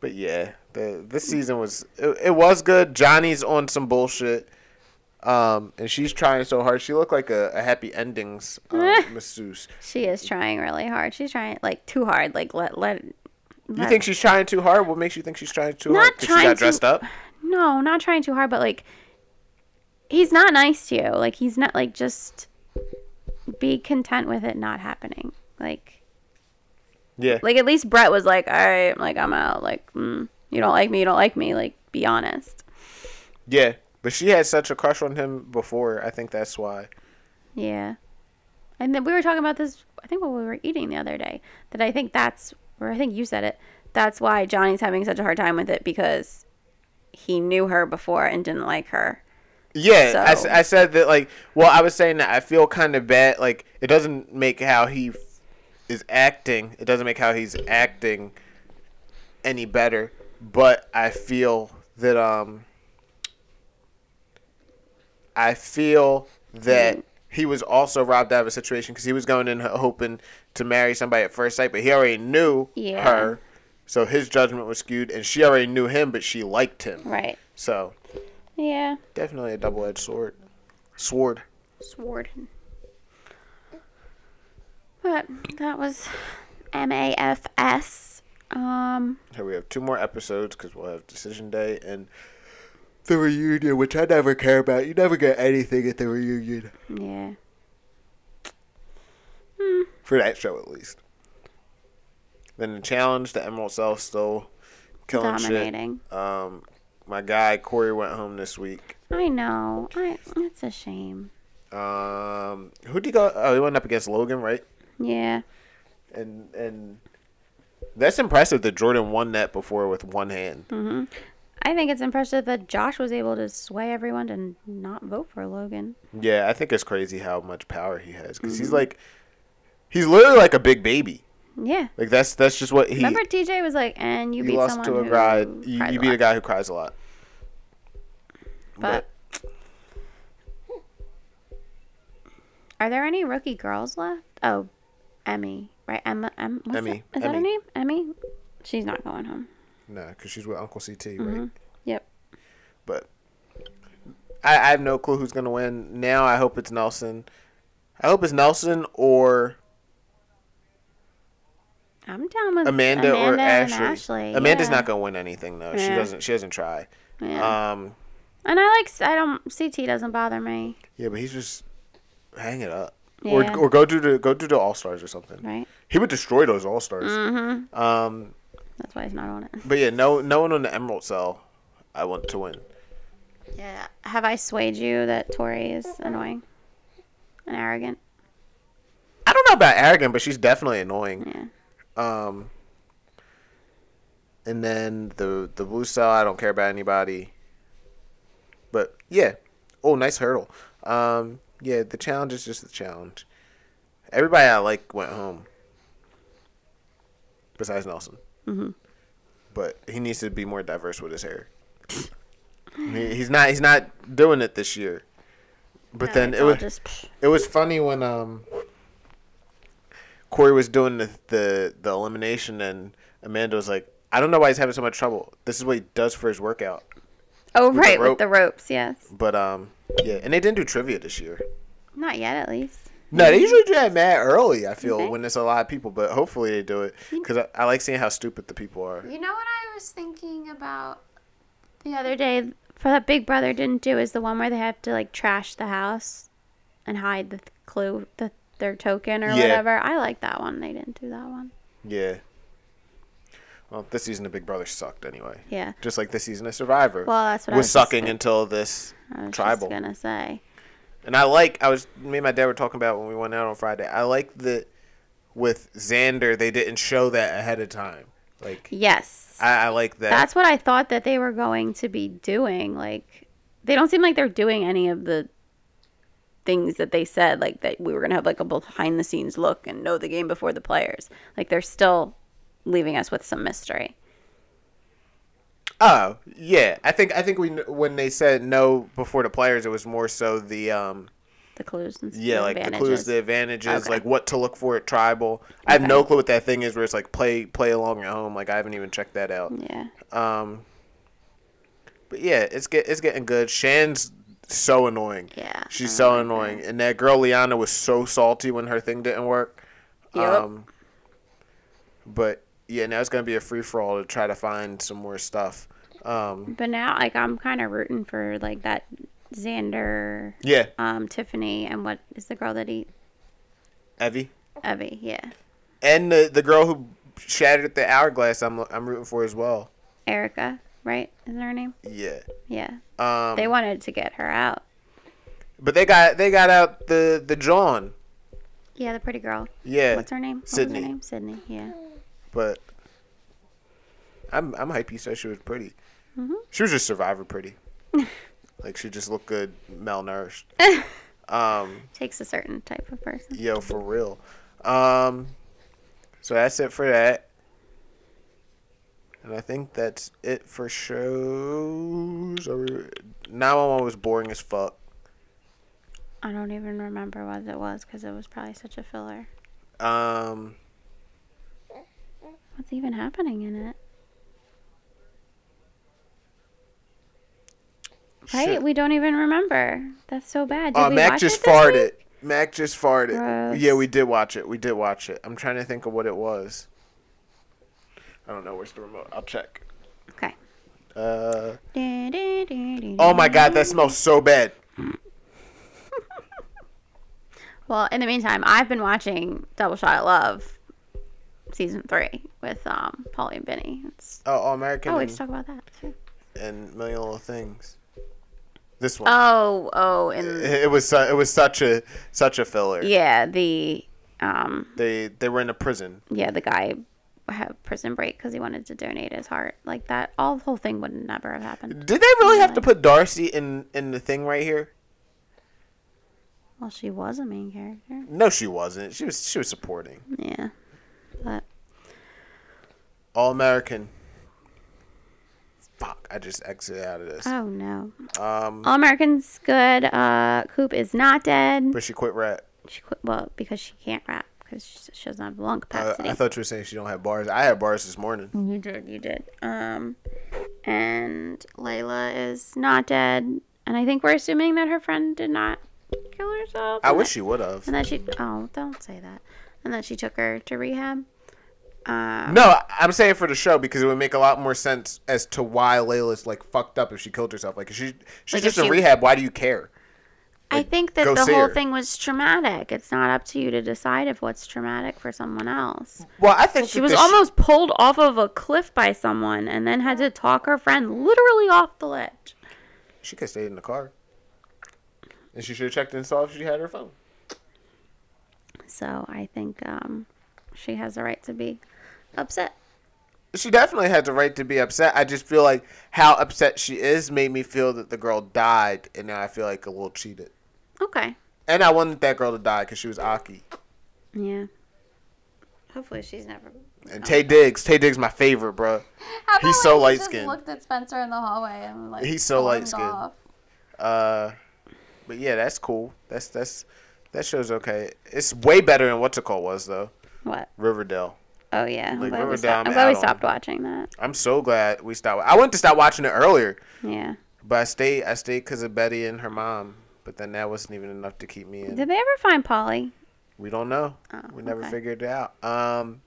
But yeah, the this season was it, it was good. Johnny's on some bullshit. Um, and she's trying so hard. She looked like a, a happy endings um, masseuse. She is trying really hard. She's trying like too hard. Like let let. You let- think she's trying too hard? What makes you think she's trying too Not hard? 'Cause she got dressed up. No, not trying too hard, but like he's not nice to you. Like he's not like just be content with it not happening. Like Yeah. like at least Brett was like, "All right, like I'm out. Like mm, you don't like me, you don't like me. Like be honest." Yeah. But she had such a crush on him before. I think that's why. Yeah. And then we were talking about this I think when we were eating the other day that I think that's or I think you said it. That's why Johnny's having such a hard time with it because he knew her before and didn't like her. Yeah, So- I said that like. Well, I was saying that I feel kind of bad. Like it doesn't make how he f- is acting. It doesn't make how he's acting any better. But I feel that um. I feel that he was also robbed out of a situation because he was going in hoping to marry somebody at first sight, but he already knew Yeah. her, so his judgment was skewed, and she already knew him, but she liked him. Right. So Yeah. definitely a double-edged sword. Sword. Sword. But that was MAFS. Um, Here we have two more episodes because we'll have decision day and the reunion, which I never care about. You never get anything at the reunion yeah. for that show, at least. Then the challenge, the Emerald Cell still killing Dominating. shit. Um, my guy Cory went home this week. I know. I, it's a shame. Um, who did he go? Oh, he went up against Logan, right? Yeah. And and that's impressive that Jordan won that before with one hand. I I think it's impressive that Josh was able to sway everyone to not vote for Logan. Yeah, I think it's crazy how much power he has because Mm-hmm. he's like, he's literally like a big baby. Yeah. Like that's that's just what he. Remember TJ was like, and you he beat lost someone to a guy. You, you beat a lot. guy who cries a lot. But are there any rookie girls left? Oh, Emmy, right? Emma, em, Emmy, That? Is that her name? Emmy. She's not going home. no, because she's with Uncle CT, right? Mhm. Yep. But I, I have no clue who's gonna win. Now I hope it's Nelson. I hope it's Nelson or I'm down with Amanda, or and Ashley. Ashley. Amanda's yeah. not gonna win anything though. She doesn't. She doesn't try. Yeah. Um. and I like. I don't. CT doesn't bother me. Yeah, but he's just hang it up. Yeah. Or, or go do the go do the All Stars or something. Right. He would destroy those All Stars. Mm-hmm. Um, That's why he's not on it. but yeah, no no one on the Emerald Cell. I want to win. Yeah. Have I swayed you that Tori is annoying and arrogant? I don't know about arrogant, but she's definitely annoying. Um, and then the the blue cell, I don't care about anybody. But yeah, oh, nice hurdle. Um, yeah, the challenge is just the challenge. Everybody I like went home, besides Nelson. Mhm. But he needs to be more diverse with his hair. he, he's not. He's not doing it this year. But No, then it was just it was funny when um Cory was doing the, the the elimination and Amanda was like, I don't know why he's having so much trouble. This is what he does for his workout. Oh the right, rope. with the ropes. Yes. But um yeah, and they didn't do trivia this year. Not yet, at least. No, they usually do that mad early. I feel Okay. when there's a lot of people, but hopefully they do it because I, I like seeing how stupid the people are. You know what I was thinking about the other day for that Big Brother didn't do is the one where they have to like trash the house and hide the th- clue, the their token or Yeah. whatever. I like that one. They didn't do that one. Yeah. Well, this season of Big Brother sucked anyway. Yeah. Just like this season of Survivor Well, that's what I was was sucking just, until this I was tribal. just gonna say. And I like I was me and my dad were talking about when we went out on Friday. I like that with Xander they didn't show that ahead of time. Like Yes. I, I like that. That's what I thought that they were going to be doing. Like, they don't seem like they're doing any of the things that they said, like that we were going to have like a behind the scenes look and know the game before the players. Like, they're still leaving us with some mystery. oh yeah, I think I think we when they said no before the players, it was more so the um The clues and yeah like the clues, advantages. the advantages, Okay. like what to look for at tribal. I have no clue what that thing is where it's like play play along at home. Like I haven't even checked that out. Yeah. Um, but yeah, it's get it's getting good. Shan's so annoying. Yeah. She's so annoying. And that girl Liana was so salty when her thing didn't work. Yep. Um, but yeah, now it's gonna be a free for all to try to find some more stuff. Um, But now, like, I'm kind of rooting for like that Xander, yeah, um, Tiffany, and what is the girl that eat Evvie Evvie? Yeah. and the the girl who shattered the hourglass. I'm I'm rooting for as well. Erica, right? Isn't her name? Yeah. Yeah. Um, They wanted to get her out. but they got they got out the the John. Yeah, the pretty girl. Yeah. What's her name? Sydney. Her name? Sydney. Yeah. But I'm I'm hype. You said she was pretty. Mhm. She was just Survivor pretty. like she just looked good, malnourished. um, Takes a certain type of person. yo, for real. Um, so that's it for that. And I think that's it for shows. Are we, 911 was boring as fuck. I don't even remember what it was because it was probably such a filler. Um, What's even happening in it? Right? We don't even remember. That's so bad. Did Uh, we Mac watch just farted. week? Mac just farted. Gross. Yeah, we did watch it. We did watch it. I'm trying to think of what it was. I don't know. Where's the remote? I'll check. Okay. Uh, oh my god, that smells so bad. Well, in the meantime, I've been watching Double Shot of Love season three with um Pauly and Vinny. It's Oh, All American oh, we just talk about that too. and Million Little Things. This one. Oh, oh, and it, it was su- it was such a such a filler. yeah, the um They they were in a prison. yeah the guy have prison break because he wanted to donate his heart. Like that, all the whole thing would never have happened. Did they really have to put Darcy in in the thing right here? Well, she was a main character. No, she wasn't. She was she was supporting. Yeah, but All American. Fuck! I just exited out of this. oh no, Um, All Americans good. Uh, Coop is not dead. but she quit rap. She quit, well because she can't rap because she, she doesn't have lung Uh, capacity. I thought you were saying she don't have bars. I had bars this morning. You did, you did. Um, and Layla is not dead, and I think we're assuming that her friend did not kill herself. I wish that- she would have. And that she oh, don't say that. And that she took her to rehab. Um, No, I'm saying for the show because it would make a lot more sense as to why Layla's like fucked up if she killed herself. Like if she she's Like, just in she- rehab. Why do you care? I think that the whole her. thing was traumatic. It's not up to you to decide if what's traumatic for someone else. Well, I think She was almost pulled off of a cliff by someone and then had to talk her friend literally off the ledge. She could have stayed in the car. And she should have checked and saw if she had her phone. So I think um, she has the right to be upset. She definitely had the right to be upset. I just feel like how upset she is made me feel that the girl died, and now I feel like a little cheated. Okay. And I wanted that girl to die because she was Aki. Yeah. Hopefully she's never. And Taye Diggs, Taye Diggs, my favorite, bro. How He's so when he just light-skinned. Looked at Spencer in the hallway and like. He's so light-skinned. Uh, but yeah, that's cool. That's that's that show's okay. It's way better than what's it called was though. What? Riverdale. Oh yeah. I'm Like, glad we, Riverdale, stopped, I'm I'm glad we stopped watching that. I'm so glad we stopped. I went to stop watching it earlier, Yeah. but I stayed. I stayed because of Betty and her mom. But then that wasn't even enough to keep me in. Did they ever find Polly? We don't know. Oh, we never okay. figured it out. Um,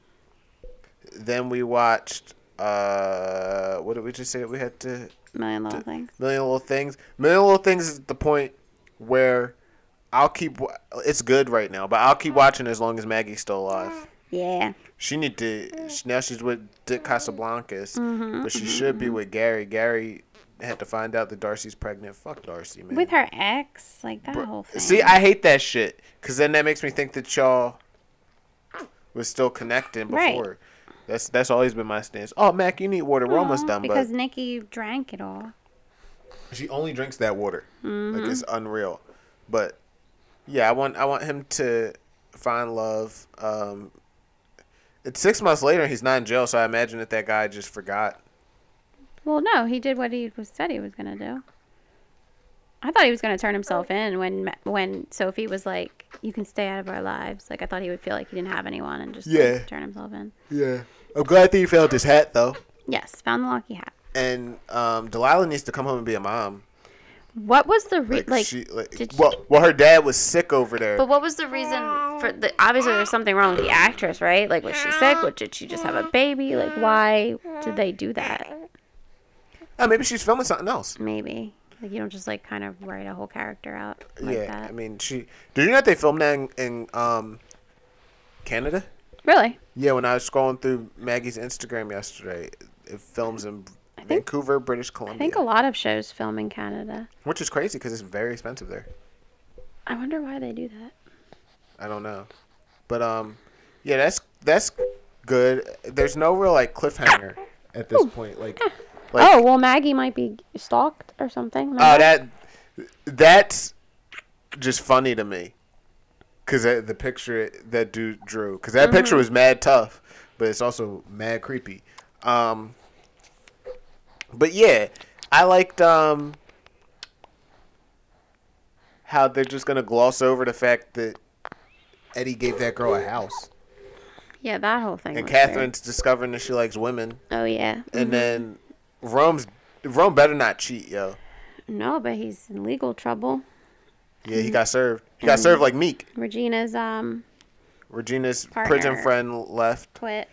then we watched. Uh, what did we just say? We had to Million little things. Million Little Things. Million Little Things is the point where I'll keep. It's good right now, but I'll keep watching as long as Maggie's still alive. Yeah. She need to. she- Now she's with Dick Casablancas, Mm-hmm, but she should be with Gary. Gary had to find out that Darcy's pregnant. Fuck Darcy, man. With her ex, like that whole thing. See, I hate that shit because then that makes me think that y'all was still connecting before. Right. before. That's that's always been my stance. Oh, Mac, you need water. We're almost done, because but Nikki drank it all. she only drinks that water. Mm-hmm. Like it's unreal. But yeah, I want I want him to find love. Um, it's six months later and he's not in jail, so I imagine that that guy just forgot. Well, no, he did what he was said he was gonna do. I thought he was gonna turn himself in when when Sophie was like, "You can stay out of our lives." Like I thought he would feel like he didn't have anyone and just like, Yeah. turn himself in. Yeah, I'm glad that he found his hat though. Yes, found the lucky hat. And um, Delilah needs to come home and be a mom. What was the re- Like, like? she, like well, well, her dad was sick over there. but what was the reason for the? Obviously, there's something wrong with the actress, right? Like, was she sick? What, did she just have a baby? Like, why did they do that? Oh, maybe she's filming something else. Maybe like you don't just like kind of write a whole character out like yeah, that. I mean, she. Did you know that they filmed that in, in um, Canada? really? Yeah, when I was scrolling through Maggie's Instagram yesterday, it films in Vancouver, British Columbia. I think a lot of shows film in Canada. which is crazy because it's very expensive there. I wonder why they do that. I don't know, but um, yeah, that's that's good. There's no real like cliffhanger at this point. Like, like oh well, Maggie might be stalked or something. Oh, remember? that that's just funny to me. Cause the picture that dude drew, cause that picture was mad tough, but it's also mad creepy. Um, but yeah, I liked um how they're just gonna gloss over the fact that Eddie gave that girl a house, yeah, that whole thing. and was weird. Catherine's discovering that she likes women, Oh yeah. and then Rome's Rome better not cheat, yo. No, but he's in legal trouble. Yeah, he got served. He got served like Meek. Regina's um Regina's Partner. prison friend left, quit.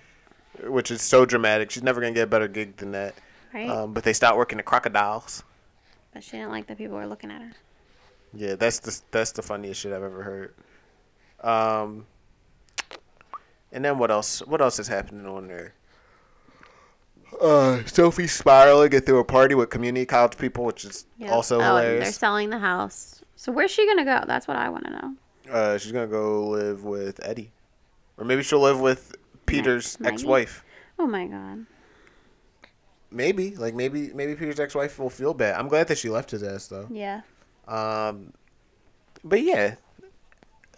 which is so dramatic. She's never gonna get a better gig than that. Right. Um, but they stopped working at Crocodiles. but she didn't like that people were looking at her. Yeah, that's the that's the funniest shit I've ever heard. Um, and then what else? What else is happening on there? Uh, Sophie spiraling it through a party with community college people, which is Yeah. also oh, and they're selling the house. So where's she gonna go? That's what I want to know. Uh, she's gonna go live with Eddie, or maybe she'll live with Peter's Maggie? ex-wife. Oh my god. Maybe, like maybe maybe Peter's ex-wife will feel bad. I'm glad that she left his ass though. Yeah. Um, but yeah,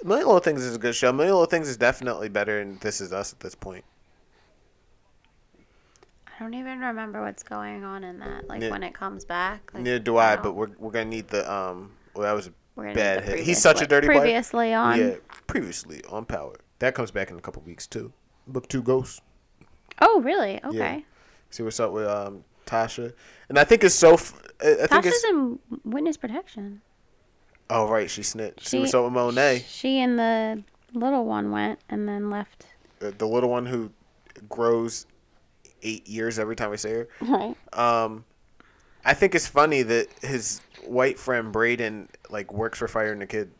Million Little Things is a good show. Million Little Things is definitely better than This Is Us at this point. I don't even remember what's going on in that. Like Ne- when it comes back. Like, Neither do I, but we're we're gonna need the um. Well, that was a bad hit. He's such a previously- dirty player. Previously on. Yeah, previously on Power. That comes back in a couple weeks too. Book two Ghosts. Oh really? Okay. See what's up with um Tasha, and I think it's so. F- I I think Tasha's it's. in witness protection. Oh right, she snitched. See She- was up with Monet, She and the little one went and then left. uh, the little one who grows eight years every time I say her. Right. Um, I think it's funny that his white friend Braden like works for Fighter and the Kid.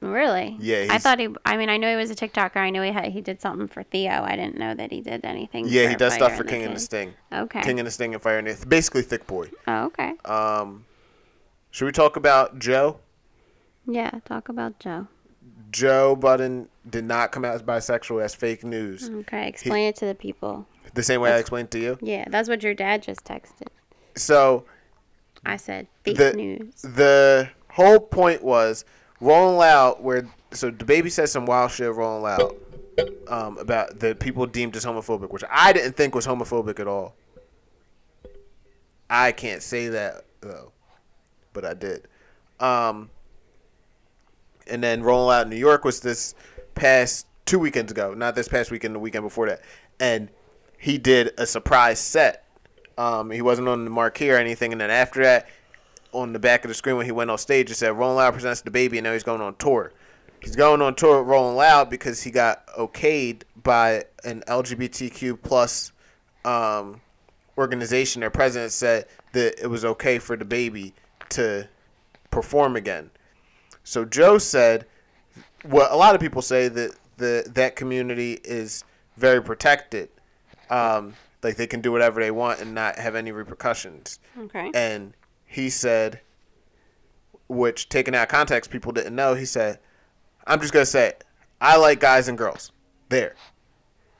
Really? Yeah, I thought he. I mean, I know he was a TikToker. I know he had he did something for Theo. I didn't know that he did anything. Yeah, he does Fire stuff for and King and the Sting. Okay. King and the Sting and Fire and the basically Thick Boy. oh, okay. Um, should we talk about Joe? Yeah. Talk about Joe. Joe Budden did not come out as bisexual. That's fake news. Okay. Explain it to the people. The same way I explained to you. Yeah, that's what your dad just texted. So I said fake The- news. the whole point was Rolling Loud, where so DaBaby said some wild shit Rolling Loud um, about the people deemed as homophobic, which I didn't think was homophobic at all. I can't say that though, but I did. Um, and then Rolling Loud in New York was this past two weekends ago, not this past weekend, the weekend before that, and he did a surprise set. Um, he wasn't on the marquee or anything, and then after that, on the back of the screen when he went on stage, it said Rolling Loud presents DaBaby, and now he's going on tour. He's going on tour with Rolling Loud because he got okayed by an LGBTQ plus um, organization. Their president said that it was okay for DaBaby to perform again. So Joe said, well, a lot of people say that the that community is very protected. Um, like they can do whatever they want and not have any repercussions. Okay. And he said, which taken out of context, people didn't know. He said, "I'm just gonna say, it. I like guys and girls." There.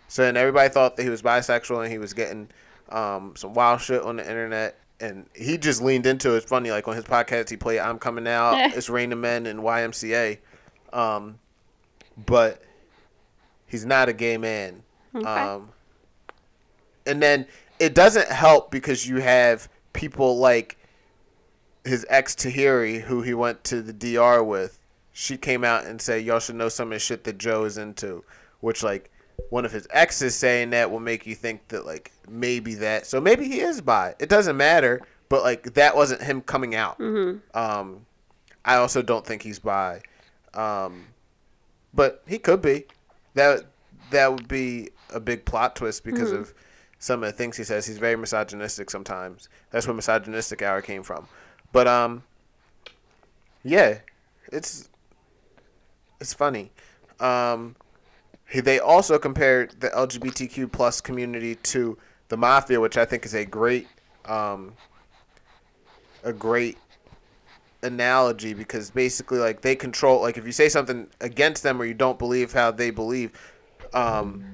So then everybody thought that he was bisexual and he was getting um, some wild shit on the internet. And he just leaned into it. It's funny, like on his podcast, he played "I'm Coming Out," "It's Raining Men," and YMCA. Um, but he's not a gay man. Okay. Um, and then it doesn't help because you have people like his ex Tahiry, who he went to the DR with. She came out and said, "Y'all should know some of the shit that Joe is into," which like one of his exes saying that will make you think that like maybe that. So maybe he is bi. It doesn't matter, but like that wasn't him coming out. Mm-hmm. Um, I also don't think he's bi, um, but he could be. That that would be a big plot twist because of some of the things he says. He's very misogynistic sometimes. That's where misogynistic hour came from. But um, yeah, it's it's funny. Um, he, they also compared the LGBTQ plus community to the mafia, which I think is a great um, a great analogy because basically like they control like if you say something against them or you don't believe how they believe um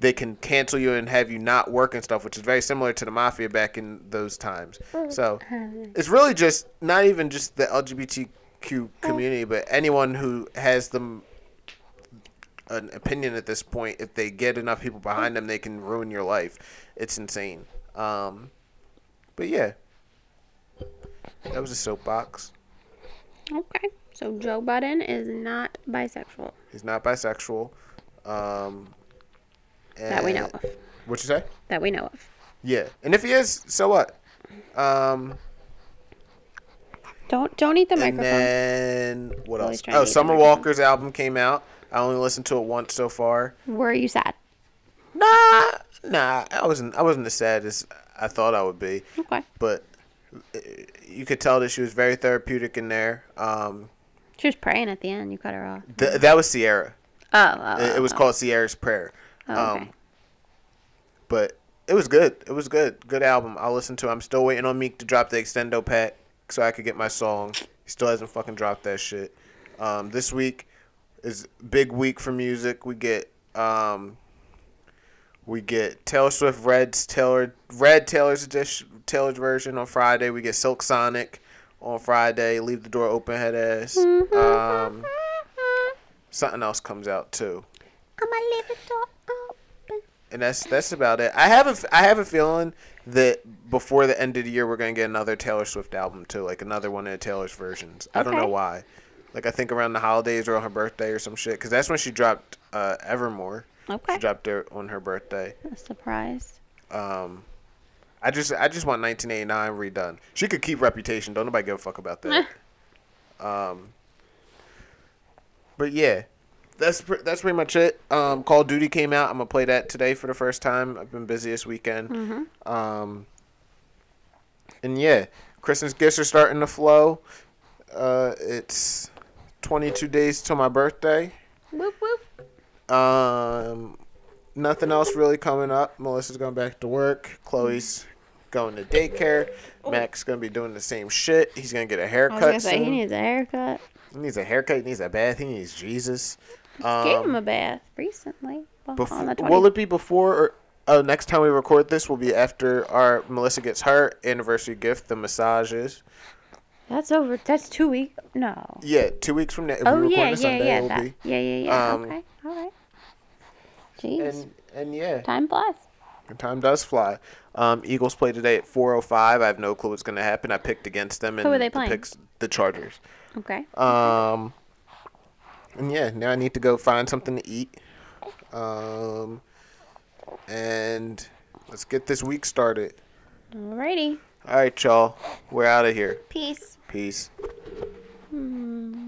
they can cancel you and have you not work and stuff which is very similar to the mafia back in those times. So it's really just not even just the lgbtq community but anyone who has them an opinion at this point if they get enough people behind them they can ruin your life. It's insane. Um but yeah. That was a soapbox. Okay. So Joe Budden is not bisexual. He's not bisexual. Um, that we know of. What you say? That we know of. Yeah, and if he is, so what? Um, Don't don't eat the and microphone. then what else? Oh, Summer. Walker's album came out. I only listened to it once so far. Were you sad? Nah, nah, I wasn't. I wasn't as sad as I thought I would be, Okay. but uh, you could tell that she was very therapeutic in there. Um, She was praying at the end. You cut her off. th- that was Ciara. Oh. oh, It, it was oh, called Ciara's Prayer. Oh, okay. Um, but it was good. It was good. Good album. I'll listen to. it. I'm still waiting on Meek to drop the extendo pack so I could get my song. He still hasn't fucking dropped that shit. Um, this week is big week for music. We get um, We get Taylor Swift Red's Taylor Red Taylor's edition Taylor's version on Friday. We get Silk Sonic on Friday. Leave the door open, head ass. Um, something else comes out too, I'ma leave the door open. and that's that's about it. I have a I have a feeling that before the end of the year we're gonna get another Taylor Swift album too, like another one of Taylor's versions. I don't know why. Like I think around the holidays or on her birthday or some shit, because that's when she dropped uh, Evermore. Okay. She dropped it on her birthday. A surprise. Um, I just I just want 1989 redone. She could keep Reputation. Don't nobody give a fuck about that. um, but yeah, that's pre- that's pretty much it. Um, Call of Duty came out. I'm gonna play that today for the first time. I've been busy this weekend. Mm-hmm. Um, and yeah, Christmas gifts are starting to flow. Uh, it's 22 days till my birthday. Whoop whoop. Um, nothing else really coming up. Melissa's going back to work. Chloe's going to daycare. Mac's gonna be doing the same shit. He's gonna get a I was haircut gonna say he needs a haircut. He needs a haircut. He needs a bath. He needs Jesus. Gave him Um, a bath recently. Well, befo- on the 20th. will it be before or? Oh, next time we record this will be after our Melissa gets her anniversary gift, the massages. That's over. That's two weeks. No. Yeah, two weeks from now. If Oh we record yeah, yeah, Sunday, yeah, that, be. yeah, yeah, yeah. Um, okay, all right. Jeez, And and yeah, time flies. Time does fly. Um, Eagles play today at 4:05. I have no clue what's going to happen. I picked against them, and Who are they the playing? picks the Chargers. Okay. Um, and yeah, now I need to go find something to eat. Um, and let's get this week started. Alrighty. All right, y'all. We're out of here. Peace. Peace. Hmm.